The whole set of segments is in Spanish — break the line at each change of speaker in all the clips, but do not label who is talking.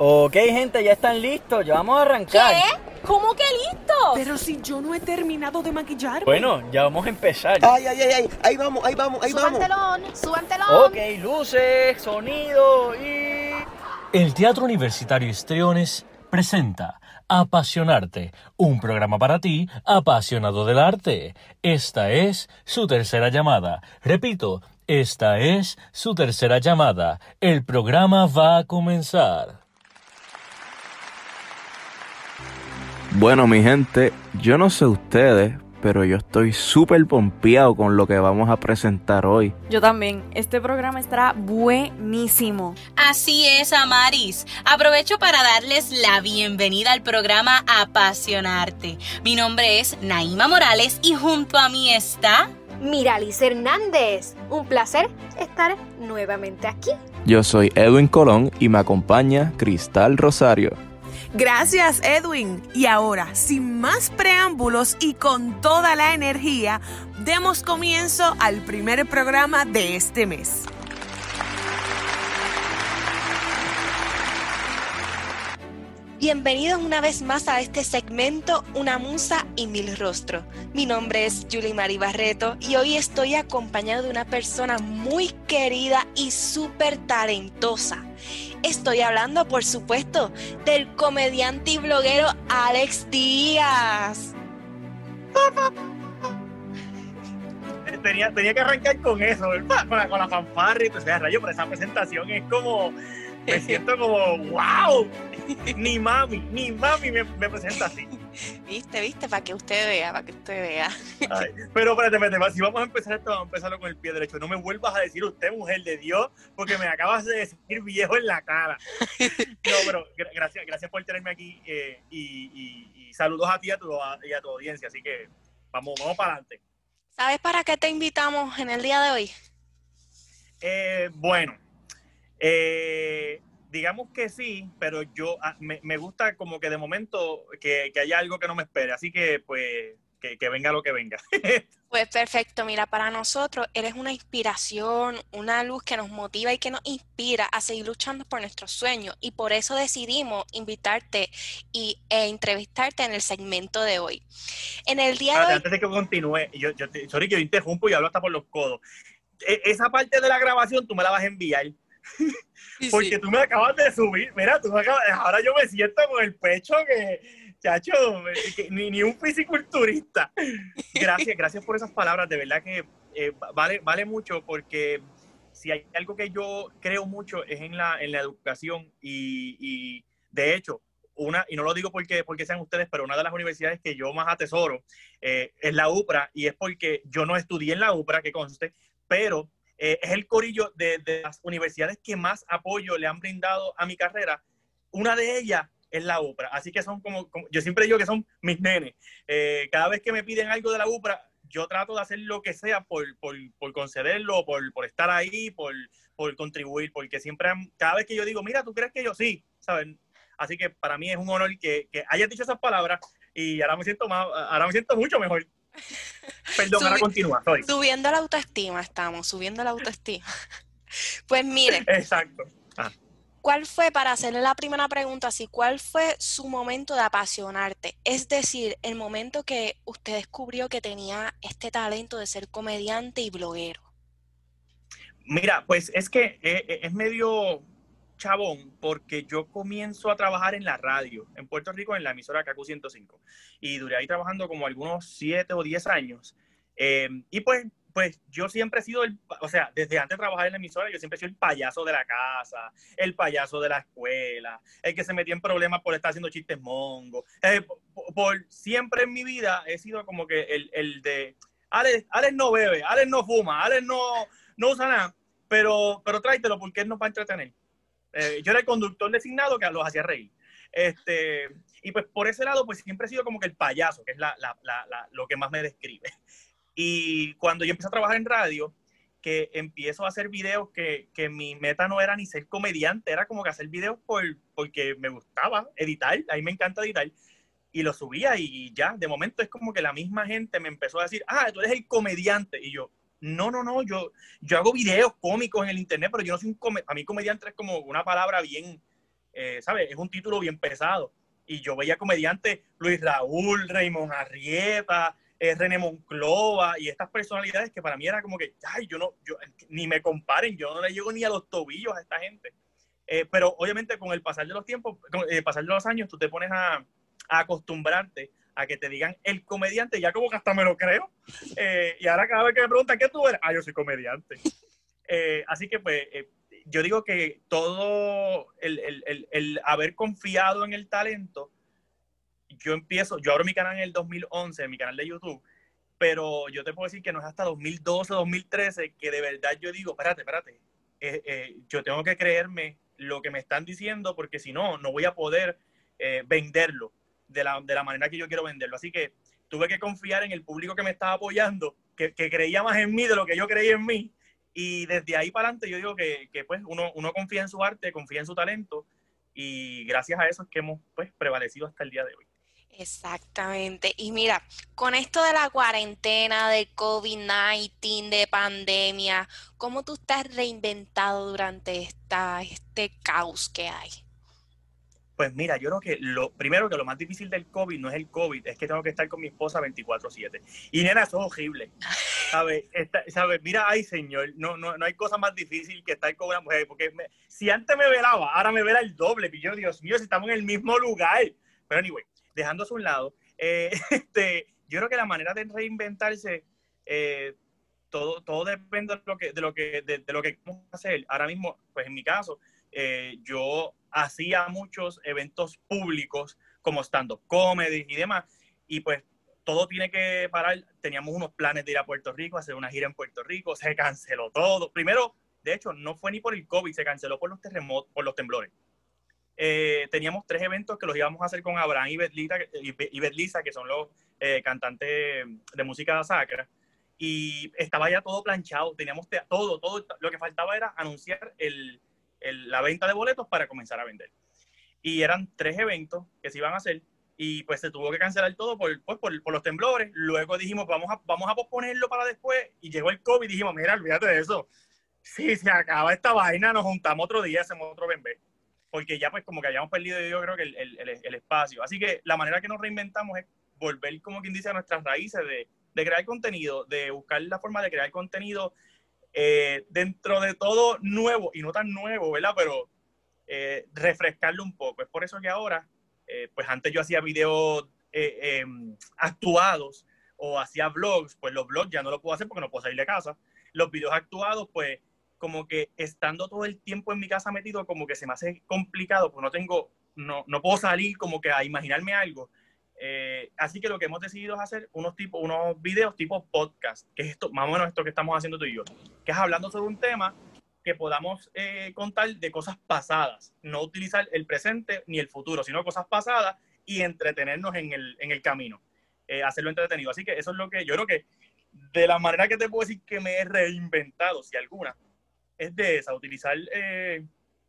Ok, gente, ya están listos, ya vamos a arrancar.
¿Qué? ¿Cómo que listo?
Pero si yo no he terminado de maquillarme.
Bueno, ya vamos a empezar.
Ay, ay, ay, ay, ahí vamos, ahí vamos, ahí
suban
vamos.
telón, suban telón.
Ok, luces, sonido y...
El Teatro Universitario Histriones presenta Apasionarte, un programa para ti, apasionado del arte. Esta es su tercera llamada. Repito, esta es su tercera llamada. El programa va a comenzar.
Bueno, mi gente, yo no sé ustedes, pero yo estoy súper pompeado con lo que vamos a presentar hoy.
Yo también. Este programa estará buenísimo.
Así es, Amaris. Aprovecho para darles la bienvenida al programa Apasionarte. Mi nombre es Naima Morales y junto a mí está...
Miralis Hernández. Un placer estar nuevamente aquí.
Yo soy Edwin Colón y me acompaña Cristal Rosario.
Gracias, Edwin. Y ahora, sin más preámbulos y con toda la energía, demos comienzo al primer programa de este mes.
Bienvenidos una vez más a este segmento Una Musa y Mil Rostros. Mi nombre es Julie Mari Barreto y hoy estoy acompañado de una persona muy querida y súper talentosa. Estoy hablando, por supuesto, del comediante y bloguero Alex Díaz.
Tenía, tenía que arrancar con eso. Con la, con la fanfarra y todo ese rayo, pero esa presentación es como, me siento como, wow, ni mami, ni mami me, me presenta así.
Viste, viste, para que usted vea, para que usted vea.
Ay, pero espérate, espérate, si vamos a empezar esto, vamos a empezarlo con el pie derecho. No me vuelvas a decir usted, mujer de Dios, porque me acabas de decir viejo en la cara. No, pero gra- gracias, gracias por tenerme aquí eh, y, y- y saludos a ti y a tu, a- y a tu audiencia. Así que vamos, vamos para adelante.
¿Sabes para qué te invitamos en el día de hoy?
Eh, bueno, eh, digamos que sí, pero yo ah, me, me gusta como que de momento que, que haya algo que no me espere. Así que pues que, que venga lo que venga.
Pues perfecto, mira, para nosotros eres una inspiración, una luz que nos motiva y que nos inspira a seguir luchando por nuestros sueños y por eso decidimos invitarte y, e entrevistarte en el segmento de hoy. En el día de hoy,
antes de que continúe, yo, yo sorry que yo interrumpo y hablo hasta por los codos. E- esa parte de la grabación tú me la vas a enviar. Porque tú me acabas de subir. Mira, tú me acabas- ahora yo me siento con el pecho que, chacho, ni, ni un fisiculturista. Gracias, gracias por esas palabras. De verdad que eh, vale, vale mucho porque si hay algo que yo creo mucho es en la, en la educación y, y, de hecho, una, y no lo digo porque, porque sean ustedes, pero una de las universidades que yo más atesoro eh, es la UPRA y es porque yo no estudié en la UPRA, que conste, pero eh, es el corillo de, de las universidades que más apoyo le han brindado a mi carrera. Una de ellas es la UPRA, así que son como, como- yo siempre digo que son mis nenes. Eh, cada vez que me piden algo de la UPRA, yo trato de hacer lo que sea por, por, por concederlo, por, por estar ahí, por, contribuir, porque siempre, cada vez que yo digo, mira, ¿tú crees que yo sí? ¿Saben? Así que para mí es un honor que, que hayas dicho esas palabras y ahora me siento más, ahora me siento mucho mejor. Perdón, ahora continúa, sorry.
subiendo la autoestima estamos, subiendo la autoestima. Pues miren,
Exacto. Ah.
¿cuál fue, para hacerle la primera pregunta así, cuál fue su momento de apasionarte? Es decir, el momento que usted descubrió que tenía este talento de ser comediante y bloguero.
Mira, pues es que eh, eh, es medio chabón porque yo comienzo a trabajar en la radio en Puerto Rico en la emisora KQ 105 y duré ahí trabajando como algunos siete o diez años Eh, y pues pues yo siempre he sido el, o sea, desde antes de trabajar en la emisora, yo siempre he sido el payaso de la casa, el payaso de la escuela, el que se metía en problemas por estar haciendo chistes mongos. Eh, por, por- siempre en mi vida he sido como que el, el de, Alex, Alex no bebe, Alex no fuma, Alex no, no usa nada, pero, pero tráetelo porque él nos va a entretener. Eh, yo era el conductor designado que los hacía reír. Este, y pues por ese lado, pues siempre he sido como que el payaso, que es la, la- la- lo que más me describe. Y cuando yo empecé a trabajar en radio, que empiezo a hacer videos que, que mi meta no era ni ser comediante, era como que hacer videos por, porque me gustaba editar, a mí me encanta editar, y lo subía y ya, de momento es como que la misma gente me empezó a decir, ah, tú eres el comediante, y yo, no, no, no, yo, yo hago videos cómicos en el internet, pero yo no soy un comediante, a mí comediante es como una palabra bien, eh, ¿sabes? Es un título bien pesado. Y yo veía comediantes, Luis Raúl, Raymond Arrieta, eh, René Monclova y estas personalidades que para mí era como que, ay, yo no, yo, ni me comparen, yo no le llego ni a los tobillos a esta gente. Eh, pero obviamente con el pasar de los tiempos, con el pasar de los años, tú te pones a, a, acostumbrarte a que te digan el comediante, ya como que hasta me lo creo. y ahora cada vez que me preguntan, ¿qué tú eres? Ah, yo soy comediante. así que pues yo digo que todo el, el, el, haber confiado en el talento, yo empiezo, yo abro mi canal en el 2011, mi canal de YouTube, pero yo te puedo decir que no es hasta 2012, 2013 que de verdad yo digo, espérate, espérate, eh, eh, yo tengo que creerme lo que me están diciendo porque si no, no voy a poder eh, venderlo de la, de la, manera que yo quiero venderlo. Así que tuve que confiar en el público que me estaba apoyando, que, que creía más en mí de lo que yo creía en mí y desde ahí para adelante yo digo que, que pues uno, uno, confía en su arte, confía en su talento y gracias a eso es que hemos pues prevalecido hasta el día de hoy.
Exactamente. Y mira, con esto de la cuarentena, de COVID-19, de pandemia, ¿cómo tú estás reinventado durante esta, este caos que hay?
Pues mira, yo creo que lo primero que lo más difícil del COVID no es el COVID, es que tengo que estar con mi esposa 24/7. Y nena, eso es horrible. ¿Sabes? ¿Sabe? Mira, ay señor, no, no, no hay cosa más difícil que estar con una mujer, porque si antes me velaba, ahora me vela el doble. Y yo, Dios mío, si estamos en el mismo lugar. Pero anyway, dejando a un lado, eh, este, yo creo que la manera de reinventarse, eh, todo, todo depende de lo que, de lo que, de, lo que hacer. Ahora mismo, pues en mi caso, eh, yo hacía muchos eventos públicos como stand-up comedy y demás, y pues todo tiene que parar. Teníamos unos planes de ir a Puerto Rico, hacer una gira en Puerto Rico, se canceló todo. Primero, de hecho, no fue ni por el COVID, se canceló por los terremotos, por los temblores. Eh, teníamos tres eventos que los íbamos a hacer con Abraham y Betlisa, que son los eh, cantantes de música sacra, y estaba ya todo planchado, teníamos todo, todo, lo que faltaba era anunciar el, la venta de boletos para comenzar a vender. Y eran tres eventos que se iban a hacer y pues se tuvo que cancelar todo por, pues, por, por, los temblores. Luego dijimos, vamos a, vamos a posponerlo para después y llegó el COVID y dijimos, mira, olvídate de eso. Si se acaba esta vaina, nos juntamos otro día, hacemos otro bembé. Porque ya pues como que hayamos perdido yo creo que el, el, el, espacio. Así que la manera que nos reinventamos es volver, como quien dice, a nuestras raíces de, de crear contenido, de buscar la forma de crear contenido eh, dentro de todo nuevo, y no tan nuevo, ¿verdad? Pero eh, refrescarlo un poco. Es por eso que ahora, eh, pues antes yo hacía videos em, actuados o hacía vlogs, pues los vlogs ya no lo puedo hacer porque no puedo salir de casa. Los videos actuados, pues como que estando todo el tiempo en mi casa metido, como que se me hace complicado, pues no tengo, no, no puedo salir como que a imaginarme algo. Eh, así que lo que hemos decidido es hacer unos, tipo, unos videos tipo podcast, que es esto, más o menos esto que estamos haciendo tú y yo, que es hablando sobre un tema que podamos eh, contar de cosas pasadas, no utilizar el presente ni el futuro, sino cosas pasadas y entretenernos en el, en el camino, eh, hacerlo entretenido. Así que eso es lo que yo creo que de la manera que te puedo decir que me he reinventado, si alguna, es de esa, utilizar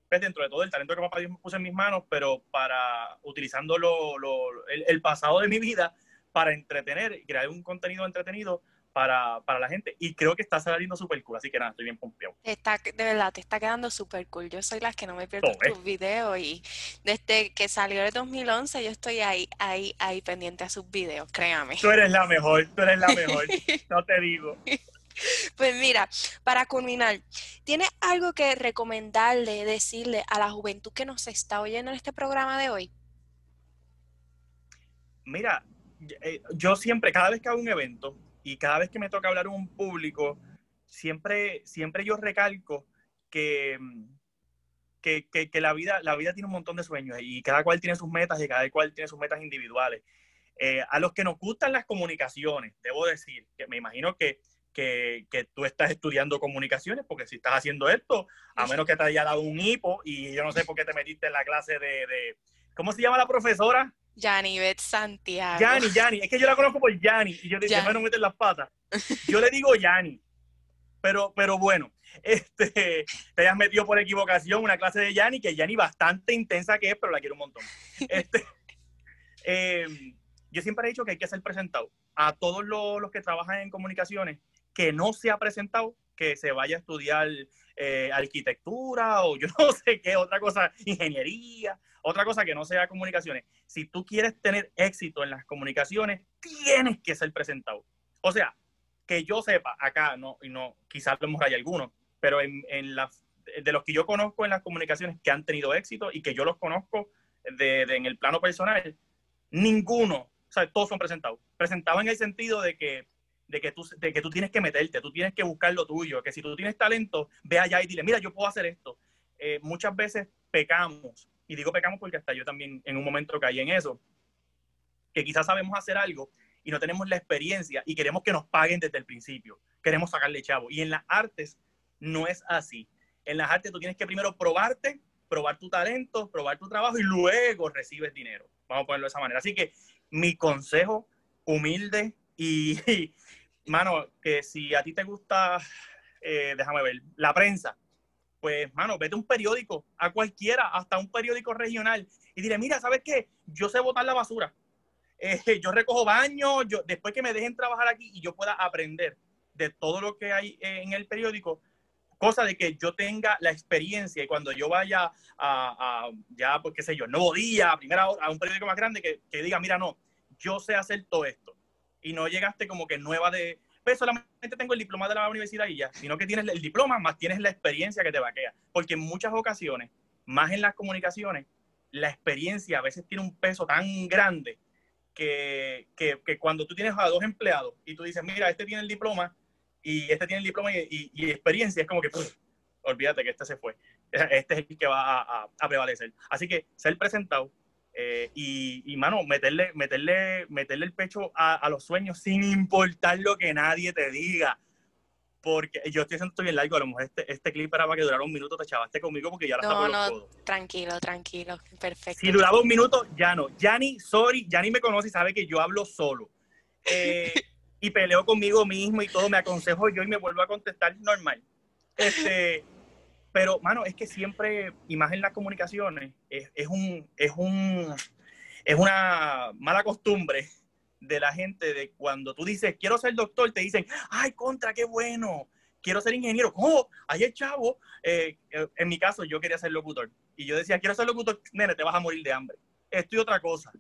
pues, dentro de todo el talento que papá Dios me puso en mis manos, pero para utilizando lo, lo, el, pasado de mi vida para entretener y crear un contenido entretenido para, para, la gente. Y creo que está saliendo súper cool, así que nada, estoy bien pompeado.
Está, de verdad, te está quedando súper cool. Yo soy la que no me pierdo tus videos y desde que salió el 2011 yo estoy ahí, ahí, ahí pendiente a sus videos, créame.
Tú eres la mejor, tú eres la mejor, no te digo.
Pues mira, para culminar, ¿tienes algo que recomendarle, decirle a la juventud que nos está oyendo en este programa de hoy?
Mira, eh, yo siempre, cada vez que hago un evento y cada vez que me toca hablar a un público, siempre, siempre yo recalco que, que, que, la, vida, la vida tiene un montón de sueños y cada cual tiene sus metas y cada cual tiene sus metas individuales. Eh, a los que nos gustan las comunicaciones, debo decir que me imagino que que, que, tú estás estudiando comunicaciones, porque si estás haciendo esto, a menos que te haya dado un hipo, y yo no sé por qué te metiste en la clase de, de ¿cómo se llama la profesora?
Yani Beth Santiago.
Yani, Yani, es que yo la conozco por Yani, y yo dije, no meter las patas. Yo le digo Yani, pero, pero bueno, este, te hayas metido por equivocación una clase de Yani, que Yani bastante intensa que es, pero la quiero un montón. Este, em, yo siempre he dicho que hay que ser presentado a todos los, los que trabajan en comunicaciones que no se ha presentado, que se vaya a estudiar eh, arquitectura o yo no sé qué, otra cosa, ingeniería, otra cosa que no sea comunicaciones. Si tú quieres tener éxito en las comunicaciones, tienes que ser presentado. O sea, que yo sepa, acá, no, no, quizás lo hemos rayado algunos, pero en, en las, de los que yo conozco en las comunicaciones que han tenido éxito y que yo los conozco de, de, en el plano personal, ninguno, o sea, todos son presentados. Presentados en el sentido de que, de, que tú, de que tú tienes que meterte, tú tienes que buscar lo tuyo, que si tú tienes talento, ve allá y dile, mira, yo puedo hacer esto. Eh, muchas veces pecamos, y digo pecamos porque hasta yo también en un momento caí en eso, que quizás sabemos hacer algo y no tenemos la experiencia y queremos que nos paguen desde el principio. Queremos sacarle chavo. Y en las artes no es así. En las artes tú tienes que primero probarte, probar tu talento, probar tu trabajo y luego recibes dinero. Vamos a ponerlo de esa manera. Así que mi consejo humilde y, y mano, que si a ti te gusta, eh, déjame ver, la prensa, pues, mano, vete a un periódico, a cualquiera, hasta un periódico regional, y dile, mira, ¿sabes qué? Yo sé botar la basura. Eh, yo recojo baños, yo, después que me dejen trabajar aquí y yo pueda aprender de todo lo que hay en el periódico, cosa de que yo tenga la experiencia y cuando yo vaya a, a ya, pues qué sé yo, Nuevo Día, a primera hora, a un periódico más grande, que, que, diga, mira, no, yo sé hacer todo esto. Y no llegaste como que nueva de, pues solamente tengo el diploma de la universidad y ya, sino que tienes el diploma más tienes la experiencia que te vaquea. Porque en muchas ocasiones, más en las comunicaciones, la experiencia a veces tiene un peso tan grande que, que, cuando tú tienes a dos empleados y tú dices, mira, este tiene el diploma y este tiene el diploma y, experiencia, es como que, olvídate que este se fue. Este es el que va a, a, a prevalecer. Así que ser presentado eh, y, y, mano, meterle, meterle, meterle el pecho a, a, los sueños sin importar lo que nadie te diga. Porque yo estoy haciendo esto bien largo, a lo mejor este, este clip era para que durara un minuto, te chavaste conmigo porque ya la
No, no, los tranquilo, tranquilo, perfecto.
Si duraba un minuto, ya no. Yani, sorry, Yani me conoce y sabe que yo hablo solo. Eh, y peleo conmigo mismo y todo, me aconsejo yo y me vuelvo a contestar normal. Este, pero, mano, es que siempre, y más en las comunicaciones, es, un, es, un, es una mala costumbre de la gente de cuando tú dices, quiero ser doctor, te dicen, ay, contra, qué bueno, quiero ser ingeniero. Ahí el chavo. Eh, en mi caso, yo quería ser locutor. Y yo decía, quiero ser locutor, nene, te vas a morir de hambre. Esto y otra cosa.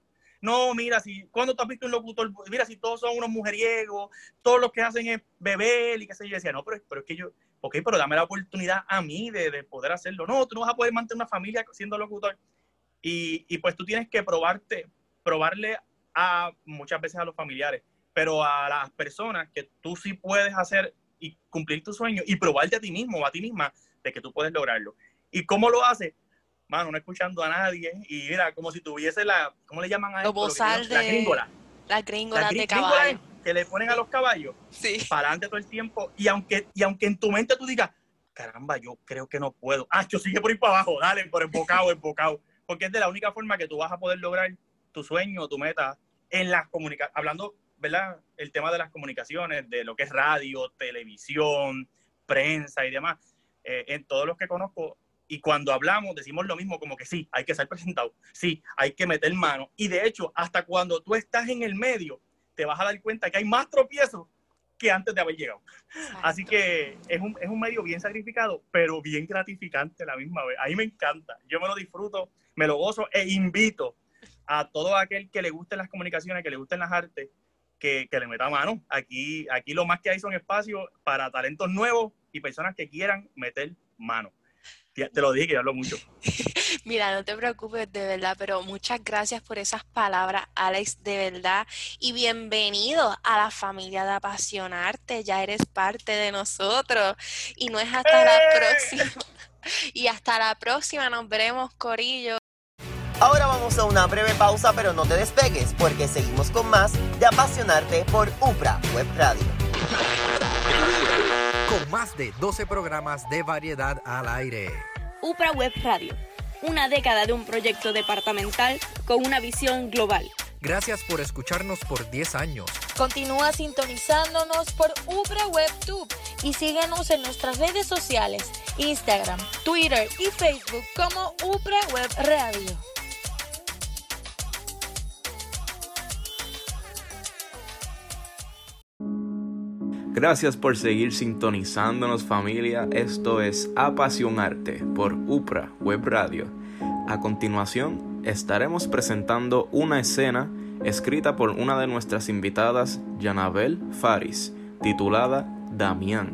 No, mira, si, cuando tú has visto un locutor? Mira, si todos son unos mujeriegos, todos los que hacen es beber y qué sé yo. Decía, no, pero, pero es que yo, ok, pero dame la oportunidad a mí de, de, poder hacerlo. No, tú no vas a poder mantener una familia siendo locutor. Y, y, pues tú tienes que probarte, probarle a muchas veces a los familiares, pero a las personas que tú sí puedes hacer y cumplir tu sueño y probarte a ti mismo o a ti misma de que tú puedes lograrlo. ¿Y cómo lo haces? Mano, no escuchando a nadie y mira, como si tuviese la, ¿cómo le llaman a
de...
La gringola.
La gringola, la
gringola
de caballo.
Que le ponen a los caballos
sí.
para adelante todo el tiempo y aunque, y aunque en tu mente tú digas, caramba, yo creo que no puedo. Ah, yo sigue por ir para abajo, dale, por embocado, embocado. Porque es de la única forma que tú vas a poder lograr tu sueño, tu meta en las comunicaciones. Hablando, ¿verdad? El tema de las comunicaciones, de lo que es radio, televisión, prensa y demás. Eh, en todos los que conozco, y cuando hablamos decimos lo mismo, como que sí, hay que ser presentado, sí, hay que meter mano. Y de hecho, hasta cuando tú estás en el medio, te vas a dar cuenta que hay más tropiezos que antes de haber llegado. Exacto. Así que es un, es un medio bien sacrificado, pero bien gratificante a la misma vez. A mí me encanta, yo me lo disfruto, me lo gozo e invito a todo aquel que le gusten las comunicaciones, que le gusten las artes, que, que le meta mano. Aquí, aquí lo más que hay son espacios para talentos nuevos y personas que quieran meter mano. Te lo dije que hablo mucho.
Mira, no te preocupes de verdad, pero muchas gracias por esas palabras, Alex, de verdad. Y bienvenido a la familia de Apasionarte. Ya eres parte de nosotros. Y no es hasta ¡Eh! la próxima. Y hasta la próxima nos veremos, Corillo.
Ahora vamos a una breve pausa, pero no te despegues, porque seguimos con más de Apasionarte por UPRA Web Radio
con más de 12 programas de variedad al aire.
UPRA Web Radio, una década de un proyecto departamental con una visión global.
Gracias por escucharnos por 10 años.
Continúa sintonizándonos por UPRA WebTube y síguenos en nuestras redes sociales, Instagram, Twitter y Facebook como UPRA Web Radio.
Gracias por seguir sintonizándonos familia. Esto es Apasionarte por UPRA Web Radio. A continuación estaremos presentando una escena escrita por una de nuestras invitadas, Janabel Faris, titulada Damián.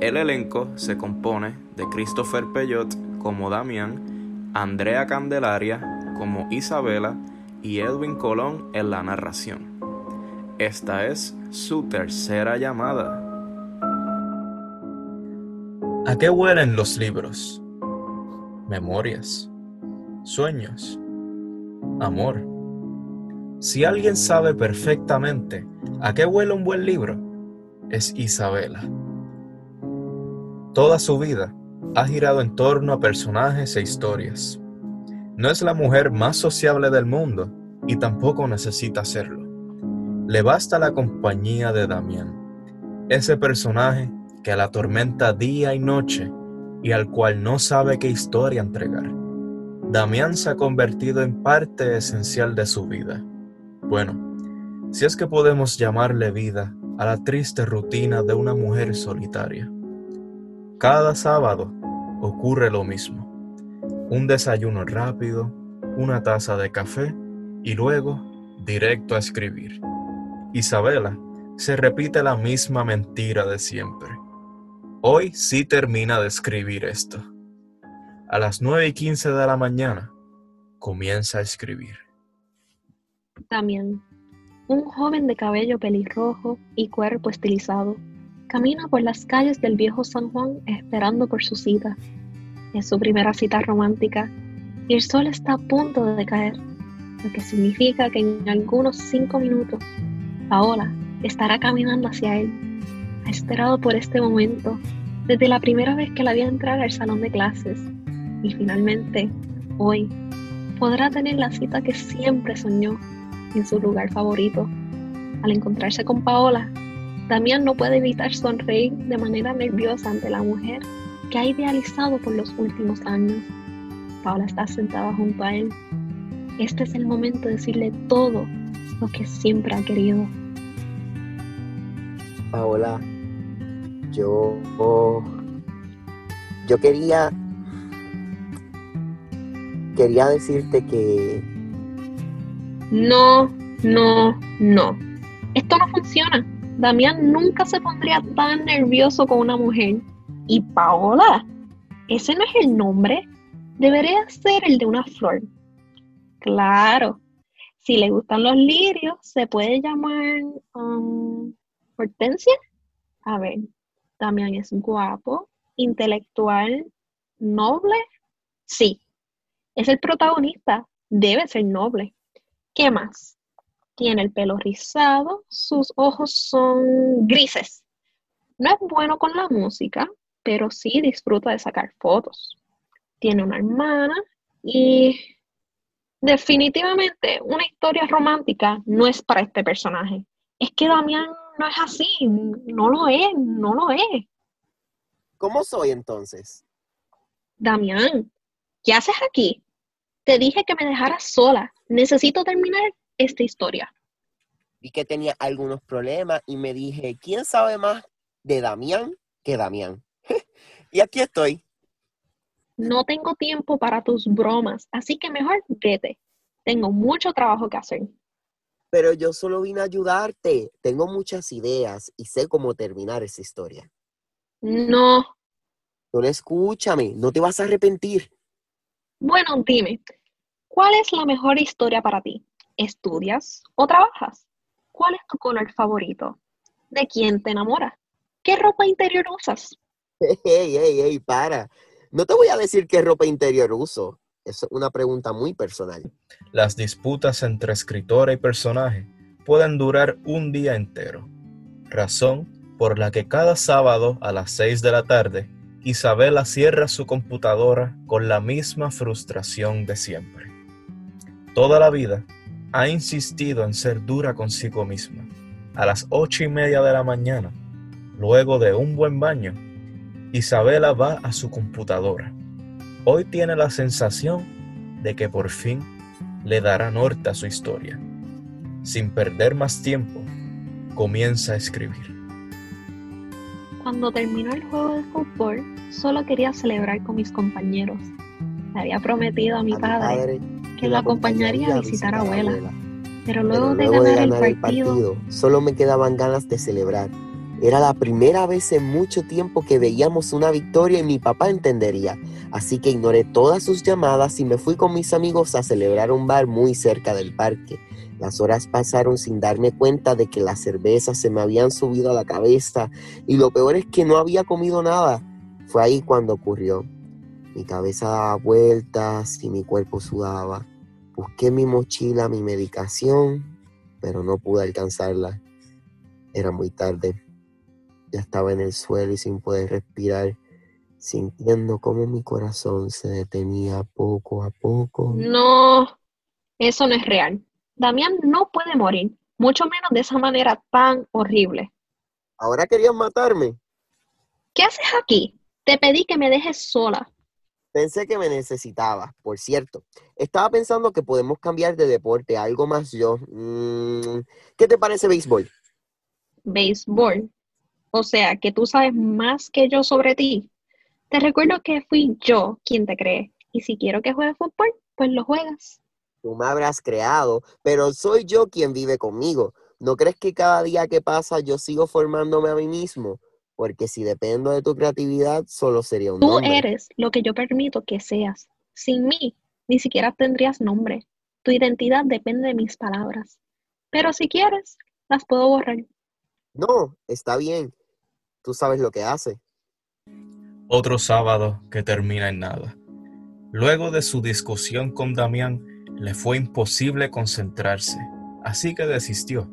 El elenco se compone de Christopher Peyot como Damián, Andrea Candelaria como Isabela y Edwin Colón en la narración. Esta es su tercera llamada.
¿A qué huelen los libros? Memorias, sueños, amor. Si alguien sabe perfectamente a qué huele un buen libro, es Isabela. Toda su vida ha girado en torno a personajes e historias. No es la mujer más sociable del mundo y tampoco necesita serlo. Le basta la compañía de Damián, ese personaje que la atormenta día y noche y al cual no sabe qué historia entregar. Damián se ha convertido en parte esencial de su vida. Bueno, si es que podemos llamarle vida a la triste rutina de una mujer solitaria. Cada sábado ocurre lo mismo. Un desayuno rápido, una taza de café y luego directo a escribir. Isabela se repite la misma mentira de siempre. Hoy sí termina de escribir esto. A las 9 y 15 de la mañana comienza a escribir.
También, un joven de cabello pelirrojo y cuerpo estilizado Camina por las calles del viejo San Juan esperando por su cita. Es su primera cita romántica y el sol está a punto de caer, lo que significa que en algunos cinco minutos Paola estará caminando hacia él. Ha esperado por este momento desde la primera vez que la vi entrar al salón de clases y finalmente, hoy, podrá tener la cita que siempre soñó en su lugar favorito. Al encontrarse con Paola, Damián no puede evitar sonreír de manera nerviosa ante la mujer que ha idealizado por los últimos años. Paola está sentada junto a él. Este es el momento de decirle todo lo que siempre ha querido.
Paola, yo. Yo quería. Quería decirte que.
No, no, no. Esto no funciona. Damián nunca se pondría tan nervioso con una mujer. Y Paola, ese no es el nombre. Debería ser el de una flor. Claro, si le gustan los lirios, se puede llamar um, Hortensia. A ver, Damián es guapo, intelectual, noble. Sí, es el protagonista, debe ser noble. ¿Qué más? tiene el pelo rizado, sus ojos son grises. No es bueno con la música, pero sí disfruta de sacar fotos. Tiene una hermana y definitivamente una historia romántica no es para este personaje. Es que Damián no es así, no lo es, no lo es.
¿Cómo soy entonces?
Damián, ¿qué haces aquí? Te dije que me dejaras sola. Necesito terminar esta historia.
Vi que tenía algunos problemas y me dije, ¿quién sabe más de Damián que Damián? y aquí estoy.
No tengo tiempo para tus bromas, así que mejor vete. Tengo mucho trabajo que hacer.
Pero yo solo vine a ayudarte. Tengo muchas ideas y sé cómo terminar esa historia.
No.
Solo escúchame, no te vas a arrepentir.
Bueno, dime, ¿cuál es la mejor historia para ti? ¿Estudias o trabajas? ¿Cuál es tu color favorito? ¿De quién te enamoras? ¿Qué ropa interior usas?
Hey, hey, hey, para. No te voy a decir qué ropa interior uso. Es una pregunta muy personal.
Las disputas entre escritora y personaje pueden durar un día entero. Razón por la que cada sábado a las 6 de la tarde, Isabela cierra su computadora con la misma frustración de siempre. Toda la vida ha insistido en ser dura consigo misma. A las ocho y media de la mañana, luego de un buen baño, Isabela va a su computadora. Hoy tiene la sensación de que por fin le dará norte a su historia. Sin perder más tiempo, comienza a escribir.
Cuando terminó el juego de fútbol, solo quería celebrar con mis compañeros. Le había prometido a mi, padre, que lo acompañaría a visitar a abuela. Pero luego, de, ganar el partido,
solo me quedaban ganas de celebrar. Era la primera vez en mucho tiempo que veíamos una victoria y mi papá entendería. Así que ignoré todas sus llamadas y me fui con mis amigos a celebrar un bar muy cerca del parque. Las horas pasaron sin darme cuenta de que las cervezas se me habían subido a la cabeza y lo peor es que no había comido nada. Fue ahí cuando ocurrió. Mi cabeza daba vueltas y mi cuerpo sudaba. Busqué mi mochila, mi medicación, pero no pude alcanzarla. Era muy tarde. Ya estaba en el suelo y sin poder respirar, sintiendo cómo mi corazón se detenía poco a poco.
No, eso no es real. Damián no puede morir, mucho menos de esa manera tan horrible.
¿Ahora querías matarme?
¿Qué haces aquí? Te pedí que me dejes sola.
Pensé que me necesitaba, por cierto. Estaba pensando que podemos cambiar de deporte, algo más yo. Mm, ¿Qué te parece béisbol?
Béisbol. O sea, que tú sabes más que yo sobre ti. Te recuerdo que fui yo quien te creé. Y si quiero que juegues fútbol, pues lo juegas.
Tú me habrás creado, pero soy yo quien vive conmigo. ¿No crees que cada día que pasa yo sigo formándome a mí mismo? Porque si dependo de tu creatividad, solo sería un
Tú
nombre.
eres lo que yo permito que seas. Sin mí, ni siquiera tendrías nombre. Tu identidad depende de mis palabras. Pero si quieres, las puedo borrar.
No, está bien. Tú sabes lo que hace.
Otro sábado que termina en nada. Luego de su discusión con Damián, le fue imposible concentrarse, así que desistió,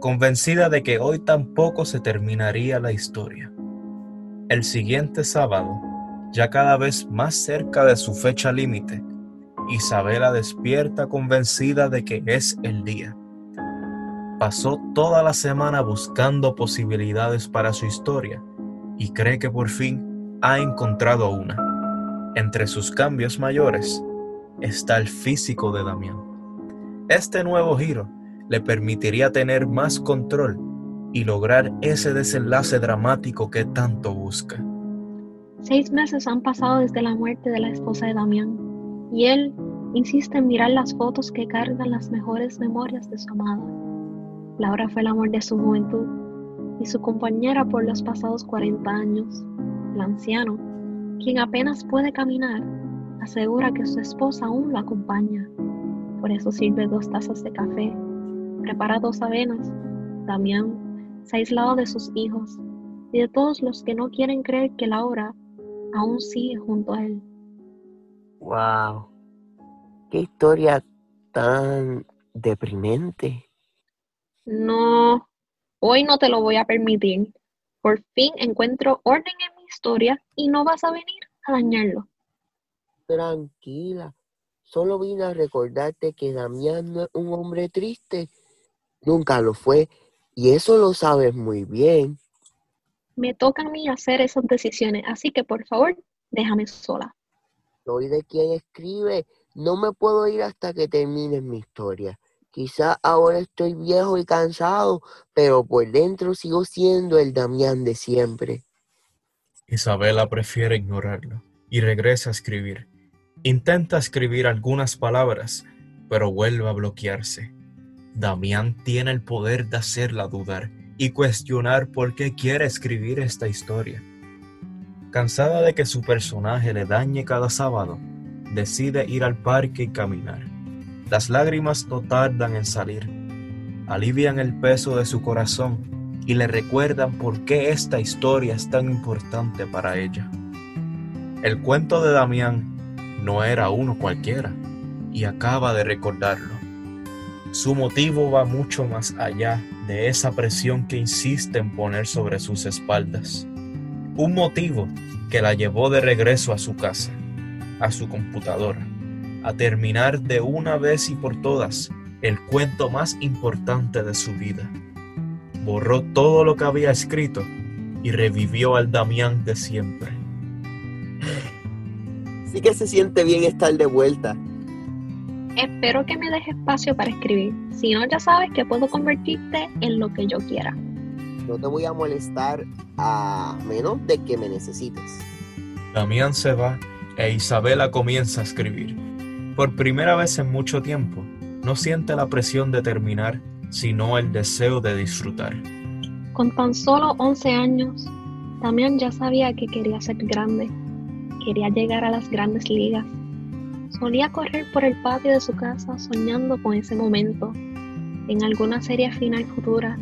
convencida de que hoy tampoco se terminaría la historia. El siguiente sábado, ya cada vez más cerca de su fecha límite, Isabela despierta convencida de que es el día. Pasó toda la semana buscando posibilidades para su historia y cree que por fin ha encontrado una. Entre sus cambios mayores está el físico de Damián. Este nuevo giro le permitiría tener más control y lograr ese desenlace dramático que tanto busca.
Seis meses han pasado desde la muerte de la esposa de Damián y él insiste en mirar las fotos que cargan las mejores memorias de su amada. Laura fue el amor de su juventud y su compañera por los pasados 40 años. El anciano, quien apenas puede caminar, asegura que su esposa aún lo acompaña. Por eso sirve dos tazas de café, prepara dos avenas. Damián se ha aislado de sus hijos y de todos los que no quieren creer que Laura aún sigue junto a él.
Wow. Qué historia tan deprimente.
No, hoy no te lo voy a permitir. Por fin encuentro orden en mi historia y no vas a venir a dañarlo.
Tranquila. Solo vine a recordarte que Damián no es un hombre triste. Nunca lo fue. Y eso lo sabes muy bien.
Me toca a mí hacer esas decisiones, así que por favor, déjame sola.
Soy de quien escribe. No me puedo ir hasta que termine mi historia. Quizá ahora estoy viejo y cansado, pero por dentro sigo siendo el Damián de siempre.
Isabela prefiere ignorarlo y regresa a escribir. Intenta escribir algunas palabras, pero vuelve a bloquearse. Damián tiene el poder de hacerla dudar y cuestionar por qué quiere escribir esta historia. Cansada de que su personaje le dañe cada sábado, decide ir al parque y caminar. Las lágrimas no tardan en salir, alivian el peso de su corazón y le recuerdan por qué esta historia es tan importante para ella. El cuento de Damián no era uno cualquiera y acaba de recordarlo. Su motivo va mucho más allá de esa presión que insiste en poner sobre sus espaldas. Un motivo que la llevó de regreso a su casa, a su computadora, a terminar de una vez y por todas el cuento más importante de su vida. Borró todo lo que había escrito y revivió al Damián de siempre.
Sí que se siente bien estar de vuelta.
Espero que me dejes espacio para escribir. Si no, ya sabes que puedo convertirte en lo que yo quiera.
No te voy a molestar a menos de que me necesites.
Damián se va e Isabela comienza a escribir. Por primera vez en mucho tiempo, no siente la presión de terminar, sino el deseo de disfrutar.
Con tan solo 11 años, Damián ya sabía que quería ser grande, quería llegar a las grandes ligas. Solía correr por el patio de su casa soñando con ese momento, en alguna serie final futura,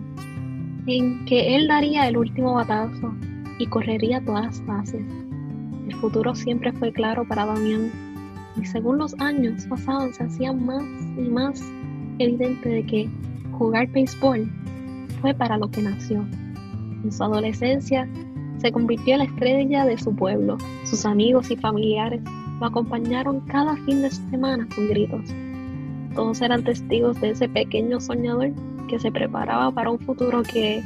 en que él daría el último batazo y correría todas las bases. El futuro siempre fue claro para Damián, y según los años pasaban se hacía más y más evidente de que jugar béisbol fue para lo que nació. En su adolescencia se convirtió en la estrella de su pueblo. Sus amigos y familiares lo acompañaron cada fin de semana con gritos. Todos eran testigos de ese pequeño soñador que se preparaba para un futuro que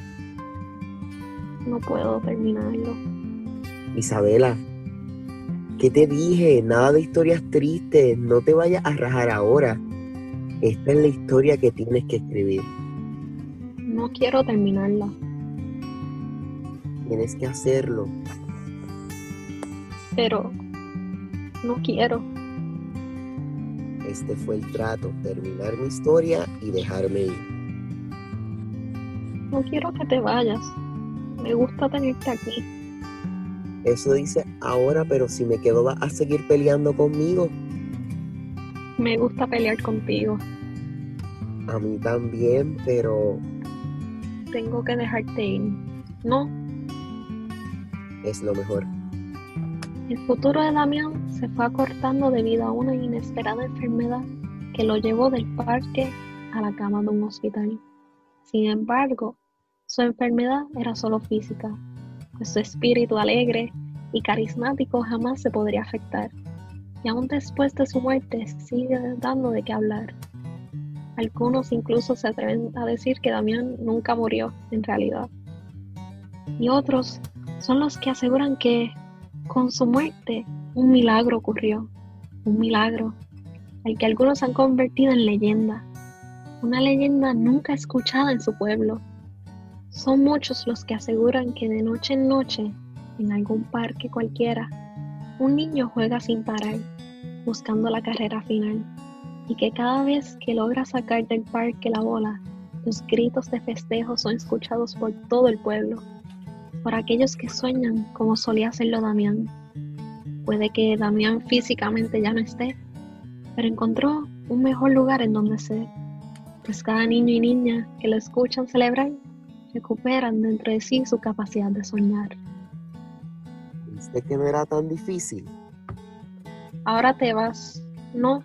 no puedo terminarlo.
Isabela, ¿qué te dije? Nada de historias tristes, no te vayas a rajar ahora. Esta es la historia que tienes que escribir.
No quiero terminarla.
Tienes que hacerlo.
Pero no quiero.
Este fue el trato, terminar mi historia y dejarme ir.
No quiero que te vayas. Me gusta tenerte aquí.
Eso dice ahora, pero si me quedo vas a seguir peleando conmigo.
Me gusta pelear contigo.
A mí también, pero...
Tengo que dejarte ir. No.
Es lo mejor.
El futuro de Damián se fue acortando debido a una inesperada enfermedad que lo llevó del parque a la cama de un hospital. Sin embargo, su enfermedad era solo física, pues su espíritu alegre y carismático jamás se podría afectar, y aún después de su muerte sigue dando de qué hablar. Algunos incluso se atreven a decir que Damián nunca murió en realidad. Y otros son los que aseguran que con su muerte un milagro ocurrió, un milagro al que algunos han convertido en leyenda, una leyenda nunca escuchada en su pueblo. Son muchos los que aseguran que de noche en noche, en algún parque cualquiera, un niño juega sin parar, buscando la carrera final, y que cada vez que logra sacar del parque la bola, los gritos de festejo son escuchados por todo el pueblo, por aquellos que sueñan como solía hacerlo Damián. Puede que Damián físicamente ya no esté, pero encontró un mejor lugar en donde ser, pues cada niño y niña que lo escuchan celebrar recuperan dentro de sí su capacidad de soñar.
¿Viste que no era tan difícil?
Ahora te vas, ¿no?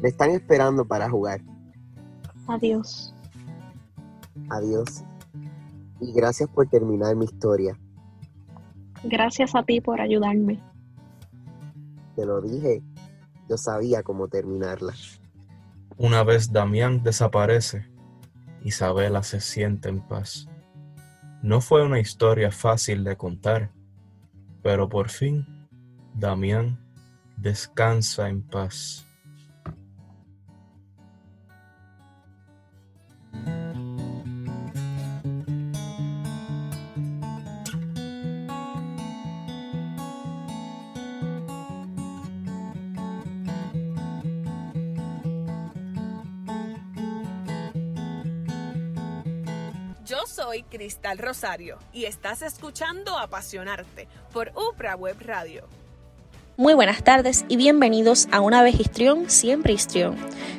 Me están esperando para jugar.
Adiós.
Adiós. Y gracias por terminar mi historia.
Gracias a ti por ayudarme.
Te lo dije, yo sabía cómo terminarla.
Una vez Damián desaparece, Isabela se siente en paz. No fue una historia fácil de contar, pero por fin Damián descansa en paz.
Soy Cristal Rosario y estás escuchando Apasionarte por UPRA Web Radio.
Muy buenas tardes y bienvenidos a Una vez histrión, siempre histrión,